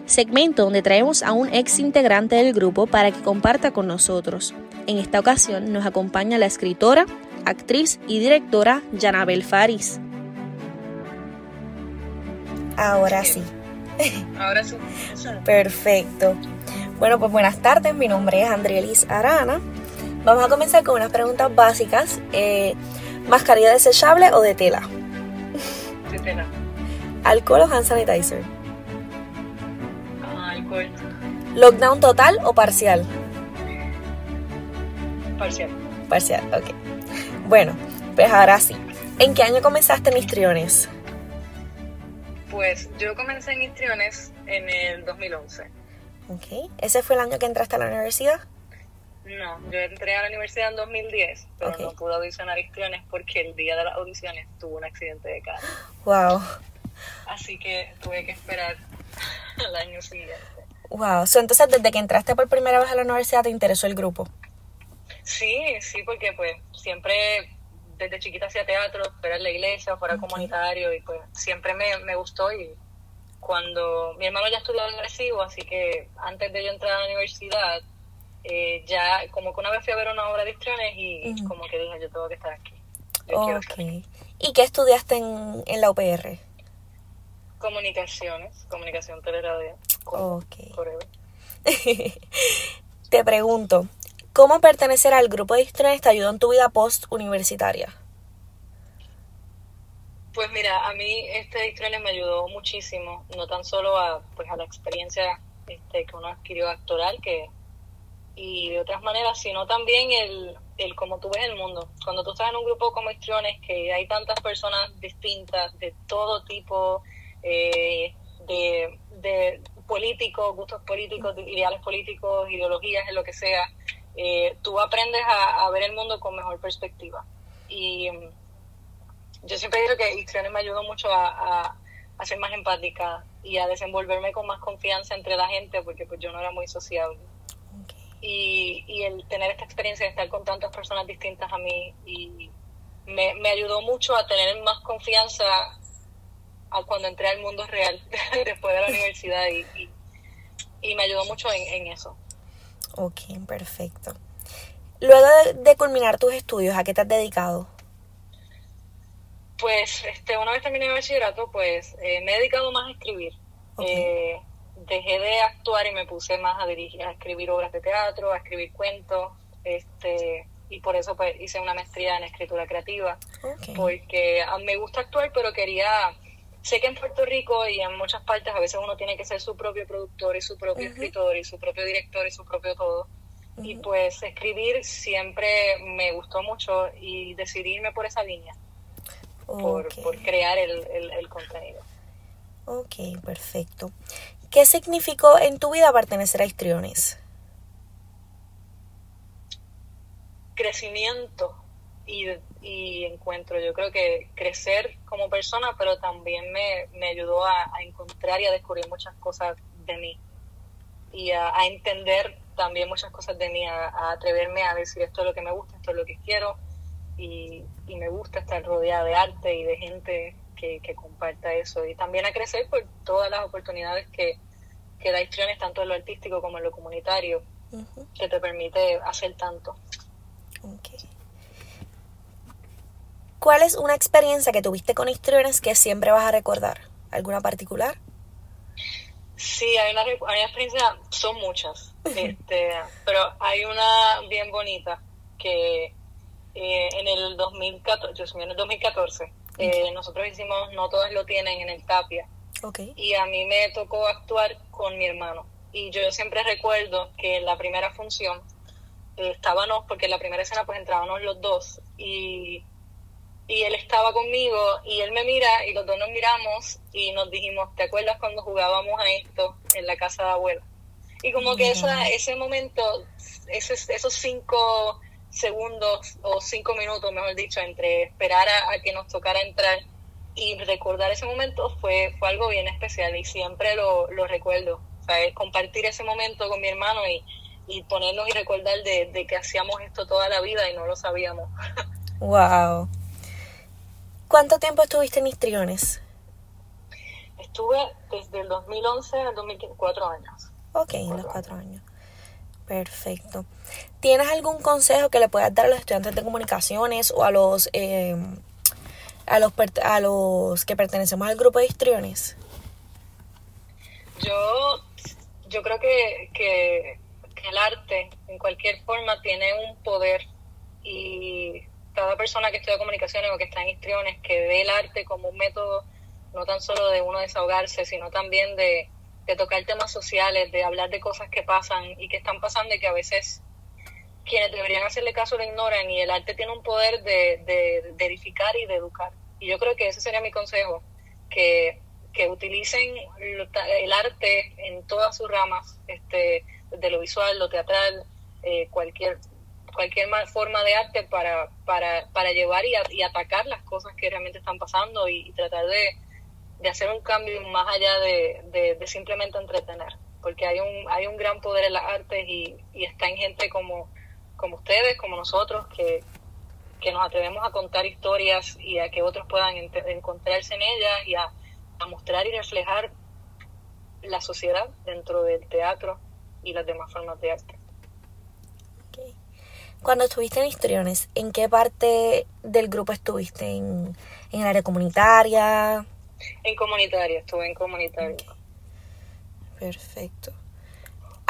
segmento donde traemos a un ex integrante del grupo para que comparta con nosotros. En esta ocasión nos acompaña la escritora, actriz y directora Yanabel Faris.
Ahora sí.
Ahora sí.
Perfecto. Bueno, pues buenas tardes, mi nombre es Andrielis Arana. Vamos a comenzar con unas preguntas básicas. Eh, ¿Mascarilla desechable o de tela?
De tela.
¿Alcohol o hand sanitizer?
Ah, alcohol.
¿Lockdown total o parcial?
Parcial.
Parcial, ok. Bueno, pues ahora sí. ¿En qué año comenzaste en histriones?
Pues yo comencé en histriones en el 2011.
Ok. ¿Ese fue el año que entraste a la universidad?
No, yo entré a la universidad en 2010, pero no pude audicionar histriones porque el día de las audiciones tuve un accidente de carro.
Wow.
Así que tuve que esperar al año siguiente.
Wow. So, entonces, desde que entraste por primera vez a la universidad, ¿te interesó el grupo?
Sí, sí, porque pues siempre desde chiquita hacía teatro, fuera en la iglesia, fuera comunitario y pues siempre me, me gustó y cuando mi hermano ya estudiaba en Recibo, así que antes de yo entrar a la universidad, eh, ya como que una vez fui a ver una obra de histriones y como que dije, yo tengo que estar aquí. Yo estar aquí.
¿Y qué estudiaste en, en la UPR?
Comunicaciones, comunicación teleradio.
Ok. Te pregunto, ¿cómo pertenecer al grupo de histriones te ayudó en tu vida post-universitaria?
Pues mira, a mí este histriones me ayudó muchísimo, no tan solo a, pues, a la experiencia este, que uno adquirió actoral, que y de otras maneras, sino también el, el cómo tú ves el mundo. Cuando tú estás en un grupo como histriones, que hay tantas personas distintas, de todo tipo, eh, de, de políticos, gustos políticos, ideales políticos, ideologías, en lo que sea, eh, tú aprendes a, ver el mundo con mejor perspectiva. Y mm, yo siempre digo que histriones me ayudó mucho a, a, ser más empática y a desenvolverme con más confianza entre la gente, porque pues yo no era muy sociable y, y el tener esta experiencia de estar con tantas personas distintas a mí y me, me ayudó mucho a tener más confianza a cuando entré al mundo real después de la universidad y, y, me ayudó mucho en, en, eso.
Ok, perfecto. Luego de, culminar tus estudios, ¿a qué te has dedicado?
Pues este, una vez terminé el bachillerato, pues eh, me he dedicado más a escribir. Eh, dejé de actuar y me puse más a dirigir, a escribir obras de teatro, a escribir cuentos, este, y por eso pues hice una maestría en escritura creativa, porque me gusta actuar, pero quería, sé que en Puerto Rico y en muchas partes a veces uno tiene que ser su propio productor y su propio escritor y su propio director y su propio todo. Y pues escribir siempre me gustó mucho y decidirme por esa línea, por, por, crear el, el, el contenido.
Ok, perfecto. ¿Qué significó en tu vida pertenecer a Histriones?
Crecimiento y, encuentro. Yo creo que crecer como persona, pero también me, ayudó a, encontrar y a descubrir muchas cosas de mí y a, entender también muchas cosas de mí, a, atreverme a decir esto es lo que me gusta, esto es lo que quiero y, y me gusta estar rodeada de arte y de gente que, comparta eso y también a crecer por todas las oportunidades que, que da Histriones, tanto en lo artístico como en lo comunitario, que te permite hacer tanto.
¿Cuál es una experiencia que tuviste con Histriones que siempre vas a recordar? ¿Alguna particular?
Sí, hay una, experiencia, son muchas, este, pero hay una bien bonita que eh, en el 2014, en el 2014 eh, nosotros hicimos No Todas Lo Tienen en el Tapia. Y a mí me tocó actuar con mi hermano. Y yo siempre recuerdo que en la primera función eh, estábamos, porque en la primera escena pues entrábamos los dos y, y él estaba conmigo y él me mira y los dos nos miramos y nos dijimos, ¿te acuerdas cuando jugábamos a esto en la casa de abuela? Y como que esa, ese momento, esos cinco segundos o cinco minutos, mejor dicho, entre esperar a, que nos tocara entrar y recordar ese momento fue, fue algo bien especial y siempre lo, lo recuerdo. Sea, compartir ese momento con mi hermano y, y ponernos y recordar de, de, que hacíamos esto toda la vida y no lo sabíamos.
¡Wow! ¿Cuánto tiempo estuviste en Histriones?
Estuve desde el 2011 al 2004 años.
Ok, en los cuatro años. Perfecto. ¿Tienes algún consejo que le puedas dar a los estudiantes de comunicaciones o a los eh, a los a los que pertenecemos al grupo de histriones?
Yo yo creo que, que, el arte en cualquier forma tiene un poder y cada persona que estudia comunicaciones o que está en histriones que ve el arte como un método no tan solo de uno desahogarse, sino también de, de tocar temas sociales, de hablar de cosas que pasan y que están pasando y que a veces quienes deberían hacerle caso lo ignoran y el arte tiene un poder de, de, edificar y de educar. Y yo creo que ese sería mi consejo, que, que utilicen el arte en todas sus ramas, este, desde lo visual, lo teatral, eh, cualquier cualquier forma de arte para, para, para llevar y, atacar las cosas que realmente están pasando y, tratar de, de, hacer un cambio más allá de, de, simplemente entretener, porque hay un, hay un gran poder en las artes y, y está en gente como, como ustedes, como nosotros, que, que nos atrevemos a contar historias y a que otros puedan encontrarse en ellas y a, a mostrar y reflejar la sociedad dentro del teatro y las demás formas de arte.
Cuando estuviste en Histriones, ¿en qué parte del grupo estuviste? ¿En, en el área comunitaria?
En comunitaria, estuve en comunitaria.
Perfecto.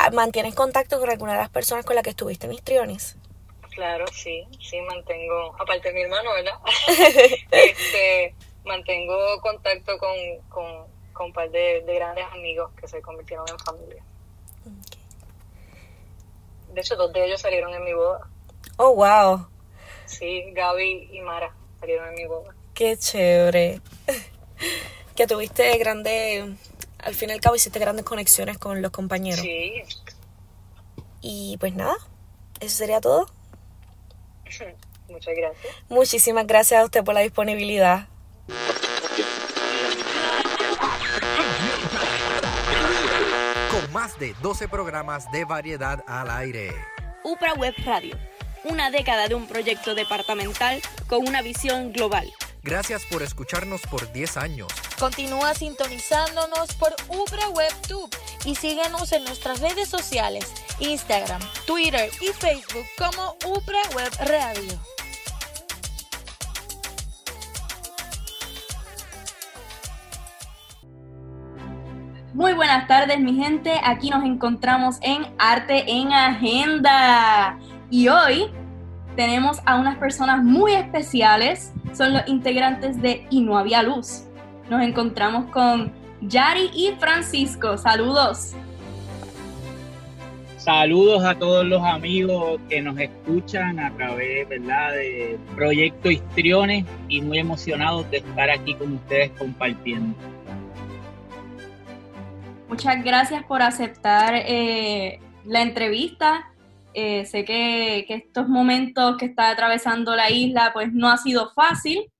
Ah, ¿Mantienes contacto con alguna de las personas con las que estuviste en Histriones?
Claro, sí, sí, mantengo, aparte de mi hermano, ¿verdad? este, mantengo contacto con, con, con un par de, de, grandes amigos que se convirtieron en familia. De hecho, dos de ellos salieron en mi boda.
Oh, wow.
Sí, Gaby y Mara salieron en mi boda.
Qué chévere. que tuviste grande, al fin y al cabo hiciste grandes conexiones con los compañeros.
Sí.
Y pues nada, eso sería todo.
Muchas gracias.
Muchísimas gracias a usted por la disponibilidad.
Con más de 12 programas de variedad al aire.
UPRA Web Radio una década de un proyecto departamental con una visión global.
Gracias por escucharnos por 10 años.
Continúa sintonizándonos por Ubra WebTube y síguenos en nuestras redes sociales, Instagram, Twitter y Facebook como Ubra Web Radio.
Muy buenas tardes mi gente, aquí nos encontramos en Arte en Agenda. Y hoy tenemos a unas personas muy especiales, son los integrantes de Y no había luz. Nos encontramos con Yari y Francisco. Saludos.
Saludos a todos los amigos que nos escuchan a través ¿verdad? de Proyecto Histriones y muy emocionados de estar aquí con ustedes compartiendo.
Muchas gracias por aceptar eh, la entrevista. Eh, sé que, estos momentos que está atravesando la isla pues no ha sido fácil,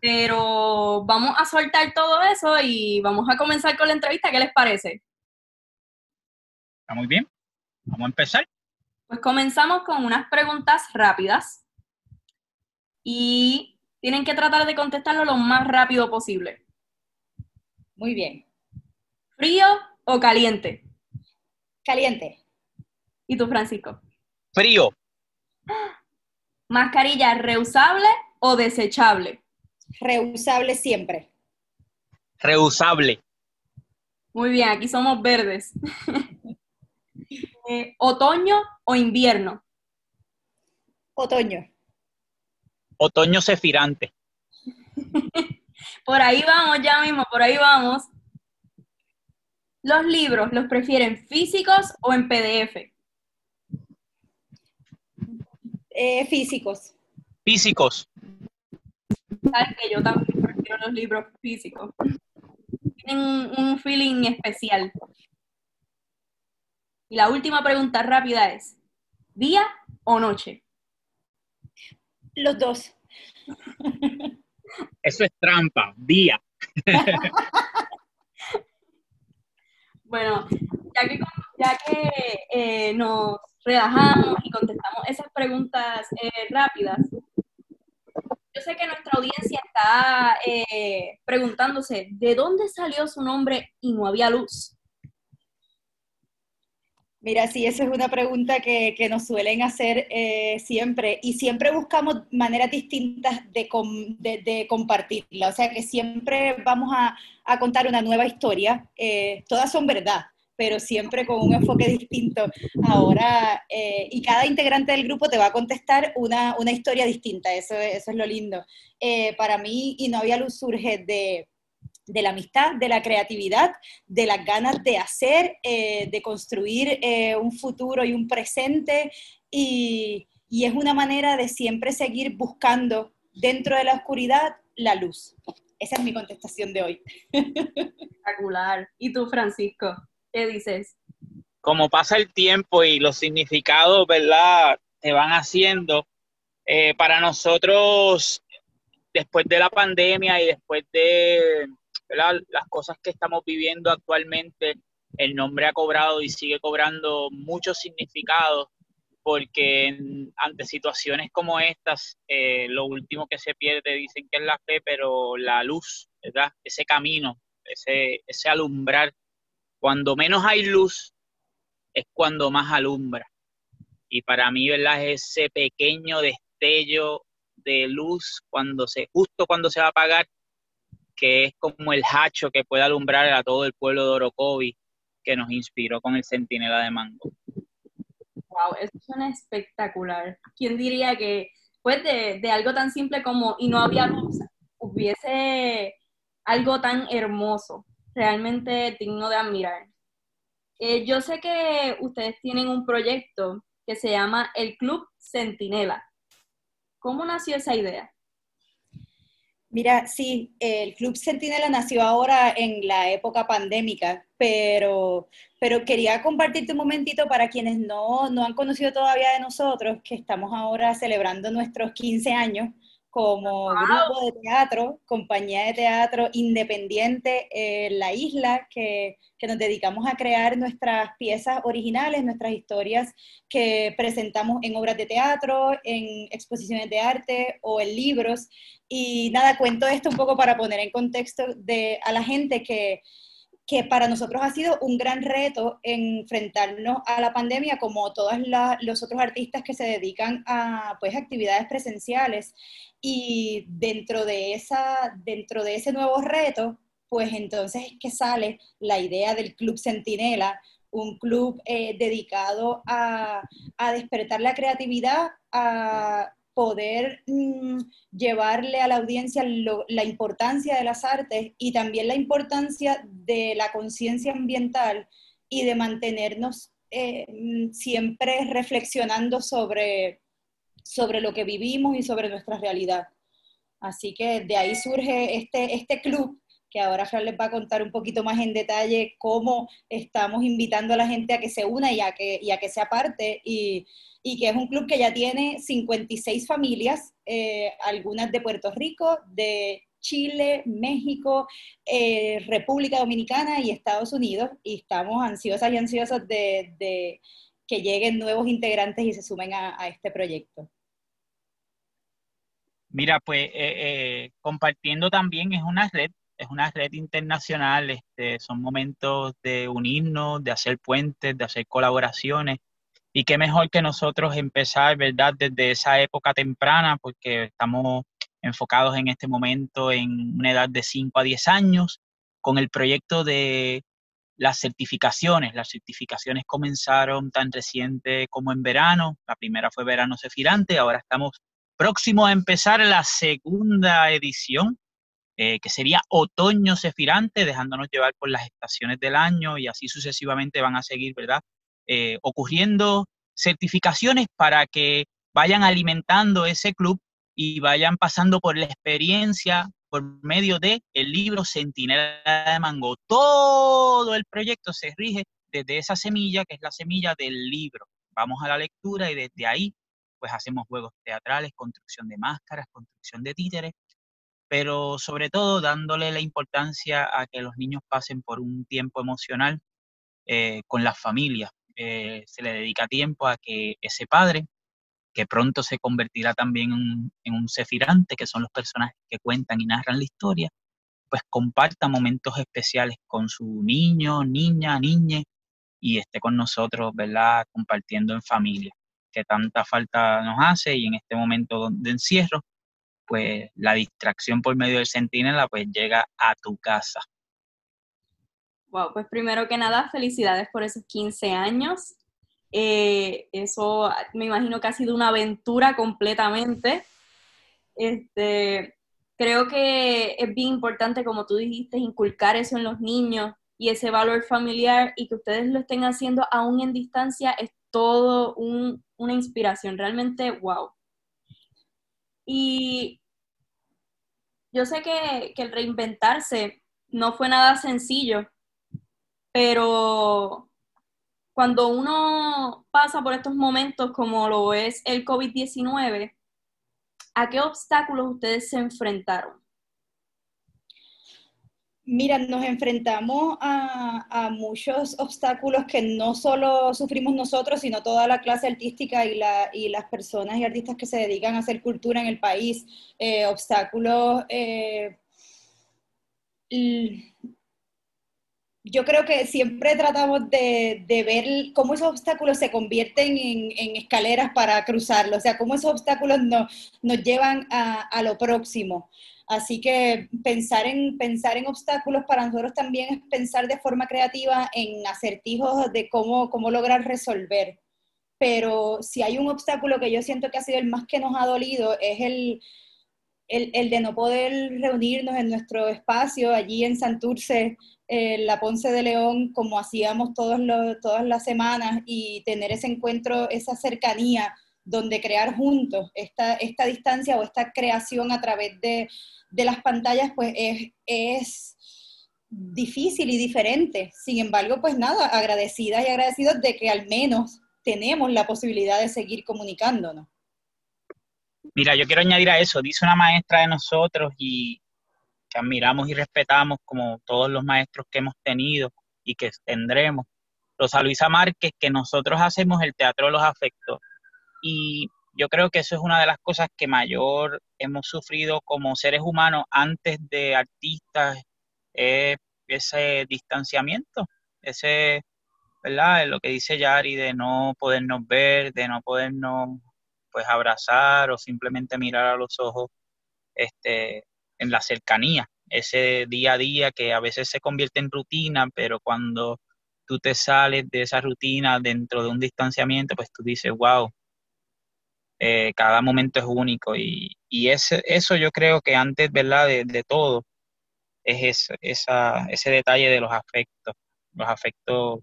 pero vamos a soltar todo eso y vamos a comenzar con la entrevista. ¿Qué les parece?
Está muy bien. Vamos a empezar.
Pues comenzamos con unas preguntas rápidas y tienen que tratar de contestarlo lo más rápido posible.
Muy bien.
¿Frío o caliente?
Caliente.
¿Y tú, Francisco?
Frío.
¿Mascarilla reusable o desechable?
Reusable siempre.
Reusable.
Muy bien, aquí somos verdes. Eh, ¿Otoño o invierno?
Otoño.
Otoño cefirante.
por ahí vamos, ya mismo, por ahí vamos. ¿Los libros los prefieren físicos o en PDF?
Eh, físicos.
Físicos.
Sabes que yo también prefiero los libros físicos. Tienen un feeling especial. Y la última pregunta rápida es, ¿día o noche?
Los dos.
Eso es trampa, día.
bueno, ya que, ya que eh, nos relajamos y contestamos esas preguntas eh, rápidas. Yo sé que nuestra audiencia está eh, preguntándose, ¿de dónde salió su nombre y no había luz?
Mira, sí, esa es una pregunta que, nos suelen hacer eh, siempre y siempre buscamos maneras distintas de, de, compartirla. O sea que siempre vamos a, contar una nueva historia. todas son verdad, pero siempre con un enfoque distinto. Ahora, eh, y cada integrante del grupo te va a contestar una, una historia distinta, eso, eso es lo lindo. Eh, para mí, y no había luz, surge de, de la amistad, de la creatividad, de las ganas de hacer, eh, de construir un futuro y un presente, y, y es una manera de siempre seguir buscando dentro de la oscuridad la luz. Esa es mi contestación de hoy.
Espectacular. ¿Y tú, Francisco? ¿Qué dices?
como pasa el tiempo y los significados, ¿verdad? Se van haciendo. Eh, para nosotros, después de la pandemia y después de las cosas que estamos viviendo actualmente, el nombre ha cobrado y sigue cobrando muchos significados porque ante situaciones como estas, eh, lo último que se pierde dicen que es la fe, pero la luz, ¿verdad? Ese camino, ese, ese alumbrar. Cuando menos hay luz, es cuando más alumbra. Y para mí, ¿verdad? Es ese pequeño destello de luz cuando se, justo cuando se va a apagar, que es como el hacho que puede alumbrar a todo el pueblo de Orocovi, que nos inspiró con el centinela de mango.
Wow, eso suena espectacular. ¿Quién diría que pues de, de algo tan simple como y no había luz, hubiese algo tan hermoso, realmente digno de admirar? Eh, yo sé que ustedes tienen un proyecto que se llama el Club Centinela. ¿Cómo nació esa idea?
Mira, sí, el Club Centinela nació ahora en la época pandémica, pero, pero quería compartirte un momentito para quienes no, no han conocido todavía de nosotros, que estamos ahora celebrando nuestros 15 años como grupo de teatro, compañía de teatro independiente en la isla, que, que, nos dedicamos a crear nuestras piezas originales, nuestras historias que presentamos en obras de teatro, en exposiciones de arte o en libros. Y nada, cuento esto un poco para poner en contexto de, a la gente que que para nosotros ha sido un gran reto enfrentarnos a la pandemia como todos los otros artistas que se dedican a pues, actividades presenciales. Y dentro de, esa, dentro de ese nuevo reto, pues entonces es que sale la idea del Club Centinela, un club eh, dedicado a, despertar la creatividad, a poder mm, llevarle a la audiencia la importancia de las artes y también la importancia de la conciencia ambiental y de mantenernos eh, mm, siempre reflexionando sobre, sobre lo que vivimos y sobre nuestra realidad. Así que de ahí surge este, este club que ahora Fran les va a contar un poquito más en detalle cómo estamos invitando a la gente a que se una y a que, y a que sea parte y, y que es un club que ya tiene 56 familias, eh, algunas de Puerto Rico, de Chile, México, eh, República Dominicana y Estados Unidos, y estamos ansiosas y ansiosos de, que lleguen nuevos integrantes y se sumen a, este proyecto.
Mira, pues eh, compartiendo también es una red, es una red internacional, este, son momentos de unirnos, de hacer puentes, de hacer colaboraciones y qué mejor que nosotros empezar, ¿verdad? Desde esa época temprana, porque estamos enfocados en este momento en una edad de 5 a 10 años, con el proyecto de las certificaciones. Las certificaciones comenzaron tan reciente como en verano. La primera fue verano cefirante, ahora estamos próximos a empezar la segunda edición, eh, que sería otoño cefirante, dejándonos llevar por las estaciones del año y así sucesivamente van a seguir, ¿verdad? Eh, ocurriendo certificaciones para que vayan alimentando ese club y vayan pasando por la experiencia por medio de el libro Centinela de Mango. Todo el proyecto se rige desde esa semilla, que es la semilla del libro. Vamos a la lectura y desde ahí pues hacemos juegos teatrales, construcción de máscaras, construcción de títeres, pero sobre todo dándole la importancia a que los niños pasen por un tiempo emocional eh, con las familias, eh, se le dedica tiempo a que ese padre, que pronto se convertirá también en, un cefirante, que son los personajes que cuentan y narran la historia, pues comparta momentos especiales con su niño, niña, niñe y esté con nosotros, ¿verdad? Compartiendo en familia, que tanta falta nos hace y en este momento de encierro, pues la distracción por medio del centinela pues llega a tu casa.
Wow, pues primero que nada, felicidades por esos 15 años. Eh, eso me imagino que ha sido una aventura completamente. Este, creo que es bien importante, como tú dijiste, inculcar eso en los niños y ese valor familiar y que ustedes lo estén haciendo aún en distancia es todo una inspiración, realmente wow. Y yo sé que, que el reinventarse no fue nada sencillo, pero cuando uno pasa por estos momentos como lo es el COVID-19, ¿a qué obstáculos ustedes se enfrentaron?
Mira, nos enfrentamos a, muchos obstáculos que no solo sufrimos nosotros, sino toda la clase artística y, las personas y artistas que se dedican a hacer cultura en el país. Eh, obstáculos eh, yo creo que siempre tratamos de, ver cómo esos obstáculos se convierten en, escaleras para cruzarlos, o sea, cómo esos obstáculos nos llevan a, lo próximo. Así que pensar en, pensar en obstáculos para nosotros también es pensar de forma creativa en acertijos de cómo, cómo lograr resolver. Pero si hay un obstáculo que yo siento que ha sido el más que nos ha dolido, es el, el, el de no poder reunirnos en nuestro espacio allí en Santurce eh, la Ponce de León como hacíamos todos todas las semanas y tener ese encuentro, esa cercanía donde crear juntos esta, esta distancia o esta creación a través de, las pantallas, pues es, es, difícil y diferente. Sin embargo, pues nada, agradecidas y agradecidos de que al menos tenemos la posibilidad de seguir comunicándonos.
Mira, yo quiero añadir a eso, dice una maestra de nosotros y que admiramos y respetamos como todos los maestros que hemos tenido y que tendremos. Rosa Luisa Márquez, que nosotros hacemos el teatro de los afectos. Y yo creo que eso es una de las cosas que mayor hemos sufrido como seres humanos antes de artistas, ese distanciamiento, ese, ¿verdad? Lo que dice Yari de no podernos ver, de no podernos pues abrazar o simplemente mirar a los ojos este, en la cercanía, ese día a día que a veces se convierte en rutina, pero cuando tú te sales de esa rutina dentro de un distanciamiento, pues tú dices, wow, eh, cada momento es único y, ese, eso yo creo que antes, ¿verdad? De, todo, es esa, ese detalle de los afectos, los afectos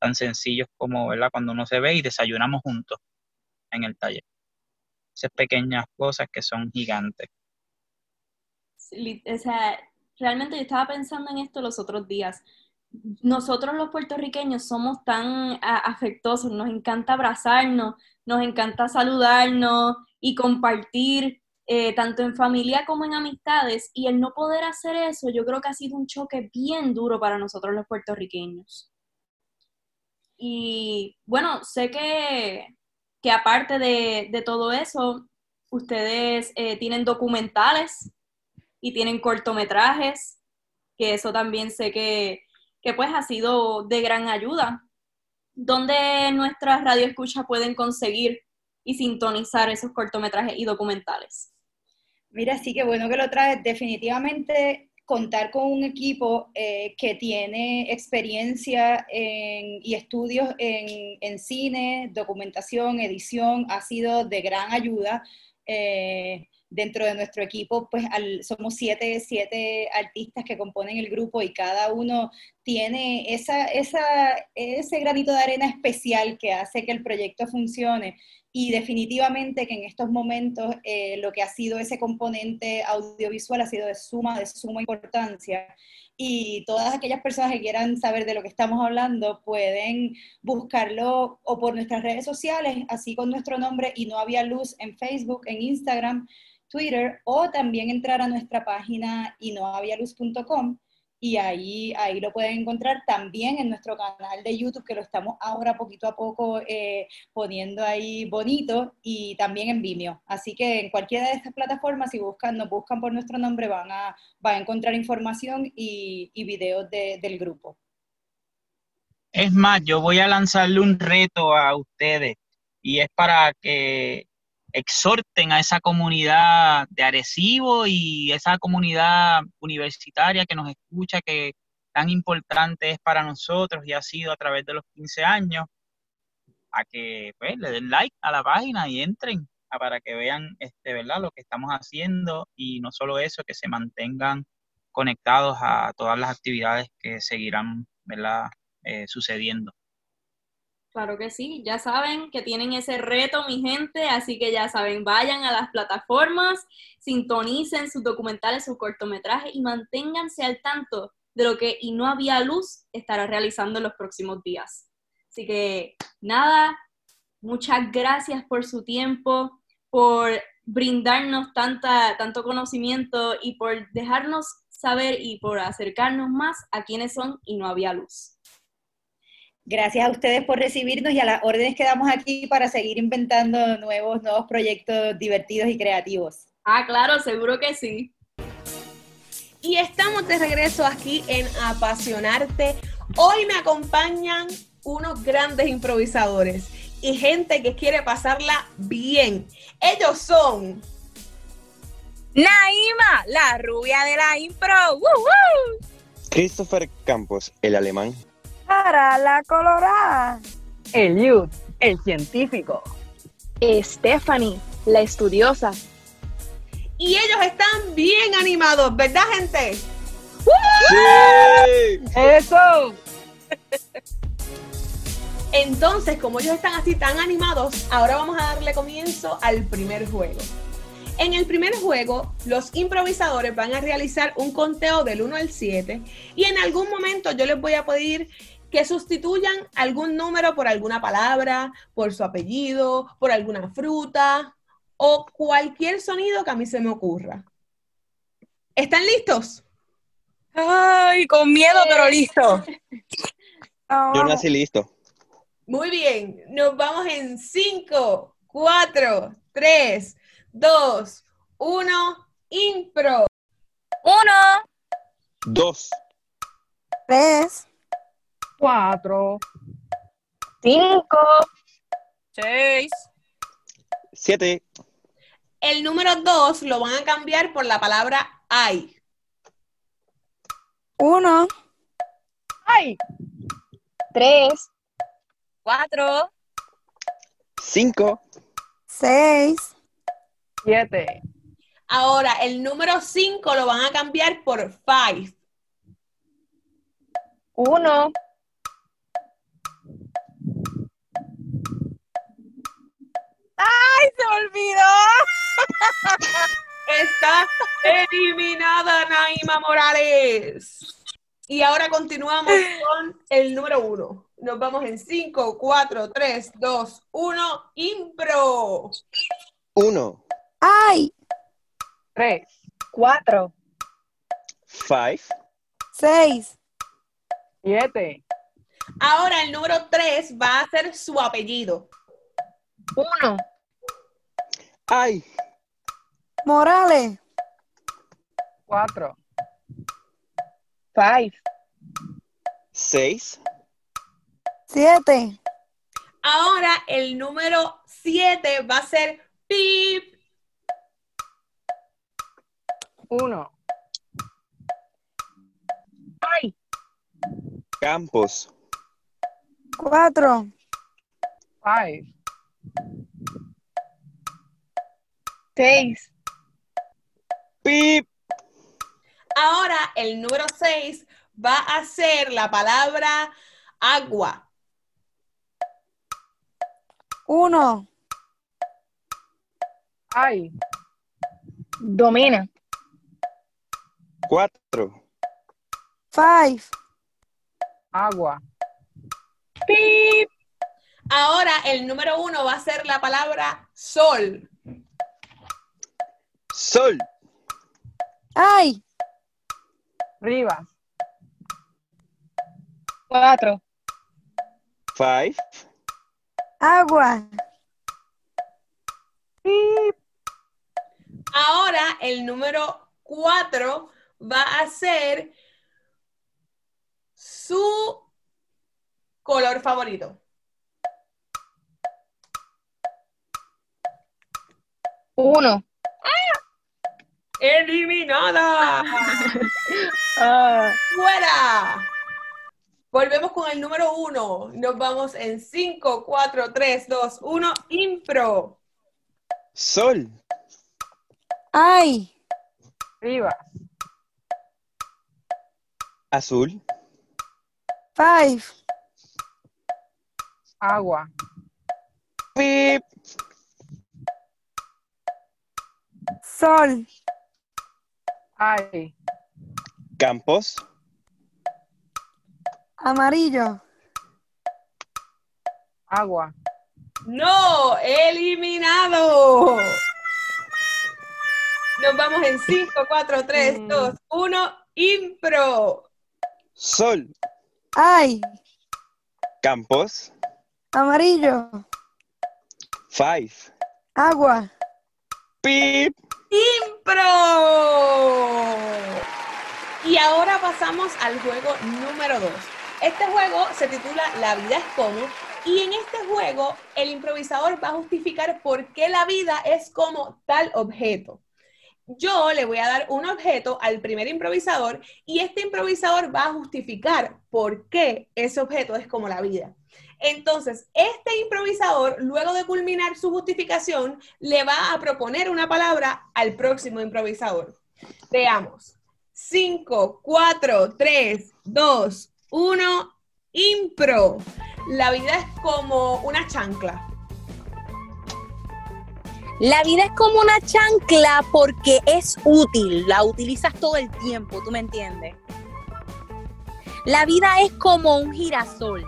tan sencillos como, ¿verdad? Cuando uno se ve y desayunamos juntos en el taller. Esas pequeñas cosas que son gigantes
o sea, realmente yo estaba pensando en esto los otros días. Nosotros los puertorriqueños somos tan afectuosos, nos encanta abrazarnos, nos encanta saludarnos y compartir, eh, tanto en familia como en amistades, y el no poder hacer eso, yo creo que ha sido un choque bien duro para nosotros los puertorriqueños. Y bueno, sé que, que aparte de, de, todo eso, ustedes eh, tienen documentales y tienen cortometrajes, que eso también sé que, pues ha sido de gran ayuda. ¿Dónde nuestras radioescuchas pueden conseguir y sintonizar esos cortometrajes y documentales?
Mira, sí que bueno que lo traes. Definitivamente contar con un equipo eh, que tiene experiencia y estudios en, en, cine, documentación, edición, ha sido de gran ayuda. Eh, dentro de nuestro equipo, pues somos siete, siete artistas que componen el grupo y cada uno tiene esa, esa, ese granito de arena especial que hace que el proyecto funcione. Y definitivamente que en estos momentos eh, lo que ha sido ese componente audiovisual ha sido de suma, de suma importancia. Y todas aquellas personas que quieran saber de lo que estamos hablando pueden buscarlo o por nuestras redes sociales, así con nuestro nombre y no había luz en Facebook, en Instagram Twitter o también entrar a nuestra página inoavialuz.com y ahí, ahí lo pueden encontrar también en nuestro canal de YouTube que lo estamos ahora poquito a poco eh, poniendo ahí bonito y también en Vimeo. Así que en cualquiera de estas plataformas, si buscan, nos buscan por nuestro nombre, van a, van a encontrar información y, y videos del grupo.
Es más, yo voy a lanzarle un reto a ustedes y es para que exhorten a esa comunidad de Arecibo y esa comunidad universitaria que nos escucha, que tan importante es para nosotros y ha sido a través de los 15 años, a que pues, le den like a la página y entren para que vean este, ¿verdad? lo que estamos haciendo y no solo eso, que se mantengan conectados a todas las actividades que seguirán ¿verdad? Eh, sucediendo.
Claro que sí, ya saben que tienen ese reto, mi gente, así que ya saben, vayan a las plataformas, sintonicen sus documentales, sus cortometrajes y manténganse al tanto de lo que Y no había luz estará realizando en los próximos días. Así que nada, muchas gracias por su tiempo, por brindarnos tanta, tanto conocimiento y por dejarnos saber y por acercarnos más a quienes son y no había luz.
Gracias a ustedes por recibirnos y a las órdenes que damos aquí para seguir inventando nuevos, nuevos proyectos divertidos y creativos.
Ah, claro, seguro que sí.
Y estamos de regreso aquí en Apasionarte. Hoy me acompañan unos grandes improvisadores y gente que quiere pasarla bien. Ellos son
Naima, la rubia de la impro.
Christopher Campos, el alemán.
Para la colorada.
Eliud, el científico.
Stephanie, la estudiosa.
Y ellos están bien animados, ¿verdad, gente?
¡Sí!
¡Eso!
Entonces, como ellos están así tan animados, ahora vamos a darle comienzo al primer juego. En el primer juego, los improvisadores van a realizar un conteo del 1 al 7 y en algún momento yo les voy a pedir que sustituyan algún número por alguna palabra, por su apellido, por alguna fruta o cualquier sonido que a mí se me ocurra. ¿Están listos?
Ay, con miedo, pero listo.
Yo nací listo.
Muy bien, nos vamos en 5, 4, 3, 2, 1, impro.
1,
2,
3,
4,
5,
6,
7,
El número 2 lo van a cambiar por la palabra ay.
1,
¡Ay!
3,
4,
5,
6,
7,
Ahora, el número 5 lo van a cambiar por 5.
1,
¡Ay, se me olvidó!
Está eliminada Naima Morales. Y ahora continuamos con el número 1. Nos vamos en 5, 4, 3, 2, 1, impro.
1,
ay,
3,
4,
5,
6,
7,
Ahora el número 3 va a ser su apellido.
1,
ay,
Morales,
4,
5,
6,
7,
Ahora el número 7 va a ser pip.
1,
ay,
Campos,
4,
5,
6,
pip,
Ahora el número 6 va a ser la palabra agua.
1,
¡Ay!
domina,
4,
5,
Agua.
Pip. Ahora el número 1 va a ser la palabra sol.
Sol,
ay,
Rivas.
4,
5,
agua,
Ahora el número 4 va a ser su color favorito.
Uno.
¡Eliminada!
Ah,
¡Fuera! Volvemos con el número 1. Nos vamos en 5, 4, 3, 2, 1. Impro.
Sol,
ay,
Rivas.
Azul,
5,
Agua.
Pip,
sol,
Ay.
Campos,
amarillo,
Agua.
No, eliminado. Nos vamos en 5, 4, 3, 2, 1, impro.
Sol,
Ay,
campos,
amarillo,
five,
agua,
pip.
¡Impro! Y ahora pasamos al juego número 2. Este juego se titula La vida es como y en este juego el improvisador va a justificar por qué la vida es como tal objeto. Yo le voy a dar un objeto al primer improvisador y este improvisador va a justificar por qué ese objeto es como la vida. Entonces, este improvisador, luego de culminar su justificación, le va a proponer una palabra al próximo improvisador. Veamos. 5, 4, 3, 2, 1, impro. La vida es como una chancla.
La vida es como una chancla porque es útil, la utilizas todo el tiempo, ¿tú me entiendes? La vida es como un girasol.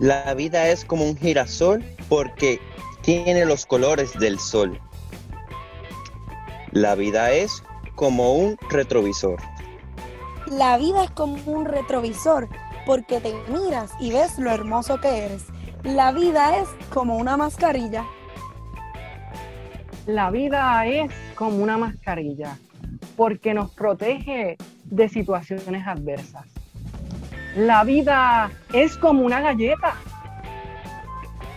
La vida es como un girasol porque tiene los colores del sol. La vida es como un retrovisor.
La vida es como un retrovisor porque te miras y ves lo hermoso que eres. La vida es como una mascarilla.
La vida es como una mascarilla porque nos protege de situaciones adversas. La vida es como una galleta.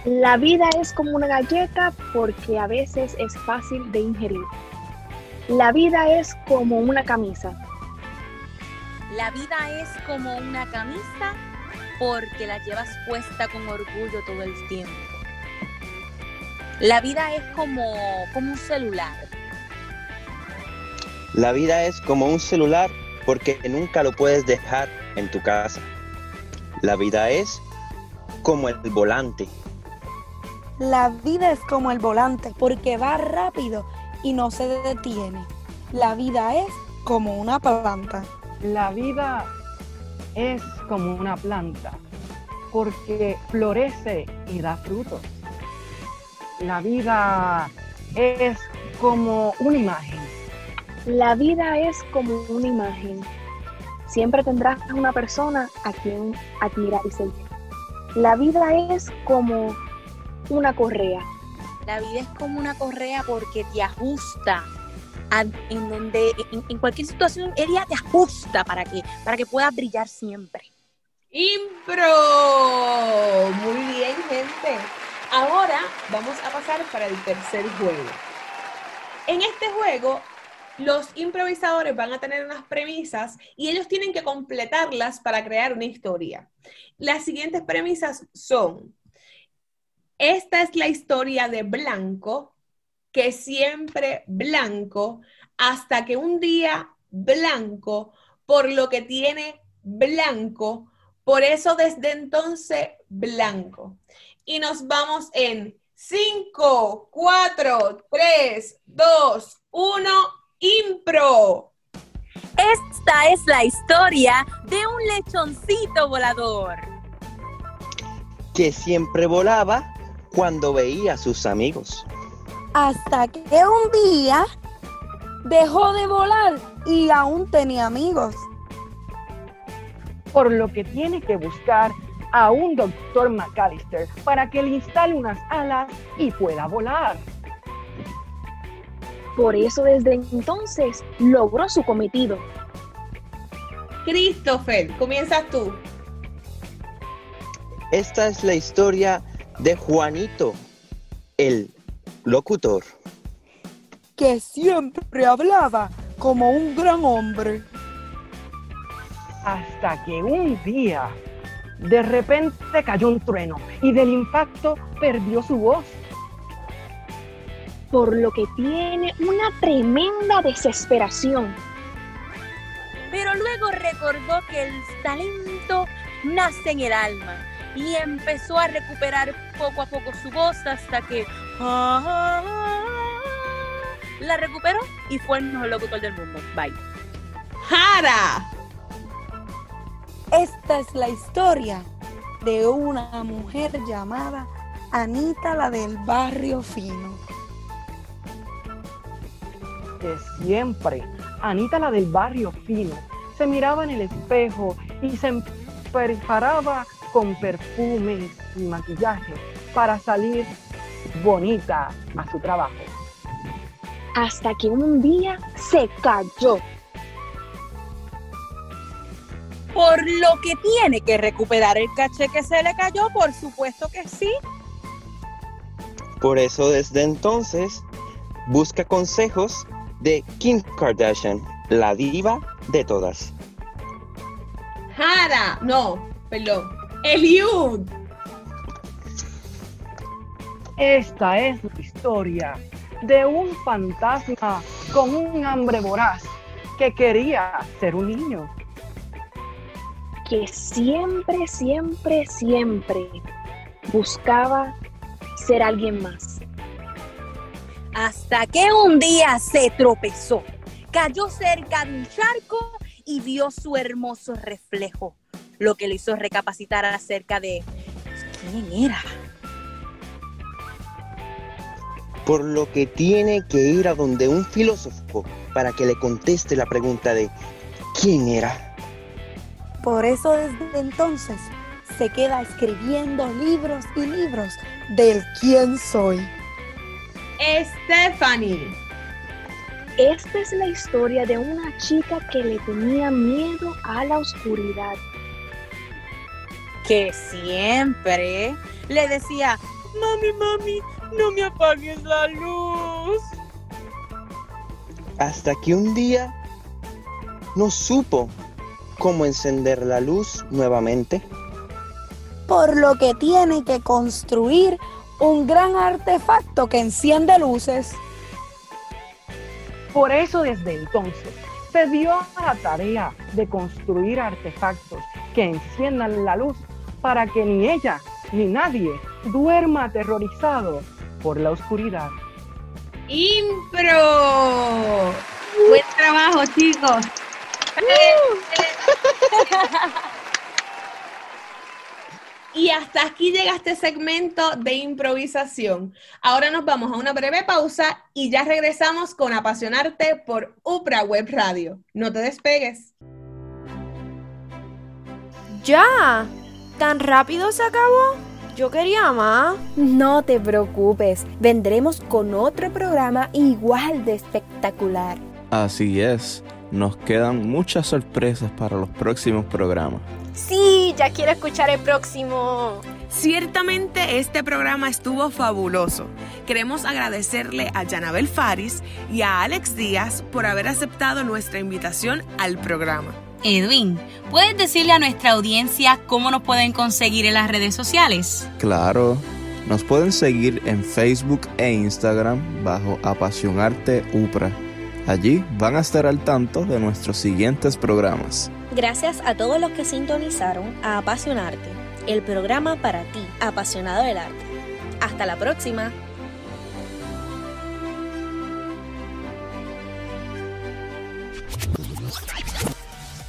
La vida es como una galleta porque a veces es fácil de ingerir. La vida es como una camisa.
La vida es como una camisa porque la llevas puesta con orgullo todo el tiempo. La vida es como, como un celular.
La vida es como un celular porque nunca lo puedes dejar en tu casa. La vida es como el volante.
La vida es como el volante porque va rápido y no se detiene. La vida es como una planta.
La vida es como una planta porque florece y da frutos. La vida es como una imagen.
La vida es como una imagen. Siempre tendrás una persona a quien admirar y seguir. La vida es como una correa.
La vida es como una correa porque te ajusta a- en donde en, en cualquier situación ella te ajusta para que para que puedas brillar siempre.
Impro. Muy bien, gente. Ahora vamos a pasar para el tercer juego. En este juego, los improvisadores van a tener unas premisas y ellos tienen que completarlas para crear una historia. Las siguientes premisas son, esta es la historia de Blanco, que siempre Blanco, hasta que un día Blanco, por lo que tiene Blanco, por eso desde entonces Blanco. Y nos vamos en 5, 4, 3, 2, 1, impro.
Esta es la historia de un lechoncito volador.
que siempre volaba cuando veía a sus amigos.
Hasta que un día dejó de volar y aún tenía amigos.
Por lo que tiene que buscar a un doctor McAllister para que le instale unas alas y pueda volar.
Por eso desde entonces logró su cometido.
Christopher, comienzas tú.
Esta es la historia de Juanito, el locutor.
que siempre hablaba como un gran hombre.
Hasta que un día, de repente cayó un trueno y del impacto perdió su voz.
Por lo que tiene una tremenda desesperación.
Pero luego recordó que el talento nace en el alma y empezó a recuperar poco a poco su voz hasta que la recuperó y fue el mejor locutor del mundo. Bye.
Jara.
Esta es la historia de una mujer llamada Anita la del barrio fino.
Que siempre Anita la del barrio fino se miraba en el espejo y se preparaba con perfumes y maquillaje para salir bonita a su trabajo.
Hasta que un día se cayó.
Por lo que tiene que recuperar el caché que se le cayó, por supuesto que sí.
Por eso desde entonces busca consejos de Kim Kardashian, la diva de todas.
Hara, no, perdón, Eliud.
Esta es la historia de un fantasma con un hambre voraz que quería ser un niño.
Que siempre, siempre, siempre buscaba ser alguien más.
Hasta que un día se tropezó, cayó cerca de un charco y vio su hermoso reflejo, lo que le hizo recapacitar acerca de quién era.
Por lo que tiene que ir a donde un filósofo para que le conteste la pregunta de quién era.
Por eso desde entonces se queda escribiendo libros y libros del quién soy.
Stephanie.
Esta es la historia de una chica que le tenía miedo a la oscuridad.
Que siempre le decía, mami, mami, no me apagues la luz.
Hasta que un día no supo cómo encender la luz nuevamente.
Por lo que tiene que construir un gran artefacto que enciende luces.
Por eso desde entonces se dio a la tarea de construir artefactos que enciendan la luz para que ni ella ni nadie duerma aterrorizado por la oscuridad.
¡Impro! Buen trabajo, chicos. Y hasta aquí llega este segmento de improvisación. Ahora nos vamos a una breve pausa y ya regresamos con Apasionarte por UPRA Web Radio. No te despegues.
¿Ya? ¿Tan rápido se acabó? Yo quería más.
No te preocupes, vendremos con otro programa igual de espectacular.
Así es, nos quedan muchas sorpresas para los próximos programas.
Sí, ya quiero escuchar el próximo.
Ciertamente este programa estuvo fabuloso. Queremos agradecerle a Janabel Faris y a Alex Díaz por haber aceptado nuestra invitación al programa.
Edwin, ¿puedes decirle a nuestra audiencia cómo nos pueden conseguir en las redes sociales?
Claro, nos pueden seguir en Facebook e Instagram bajo Apasionarte Upra. Allí van a estar al tanto de nuestros siguientes programas.
Gracias a todos los que sintonizaron a Apasionarte, el programa para ti, apasionado del arte. Hasta la próxima.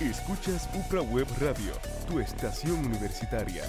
Escuchas UPRA Web Radio, tu estación universitaria.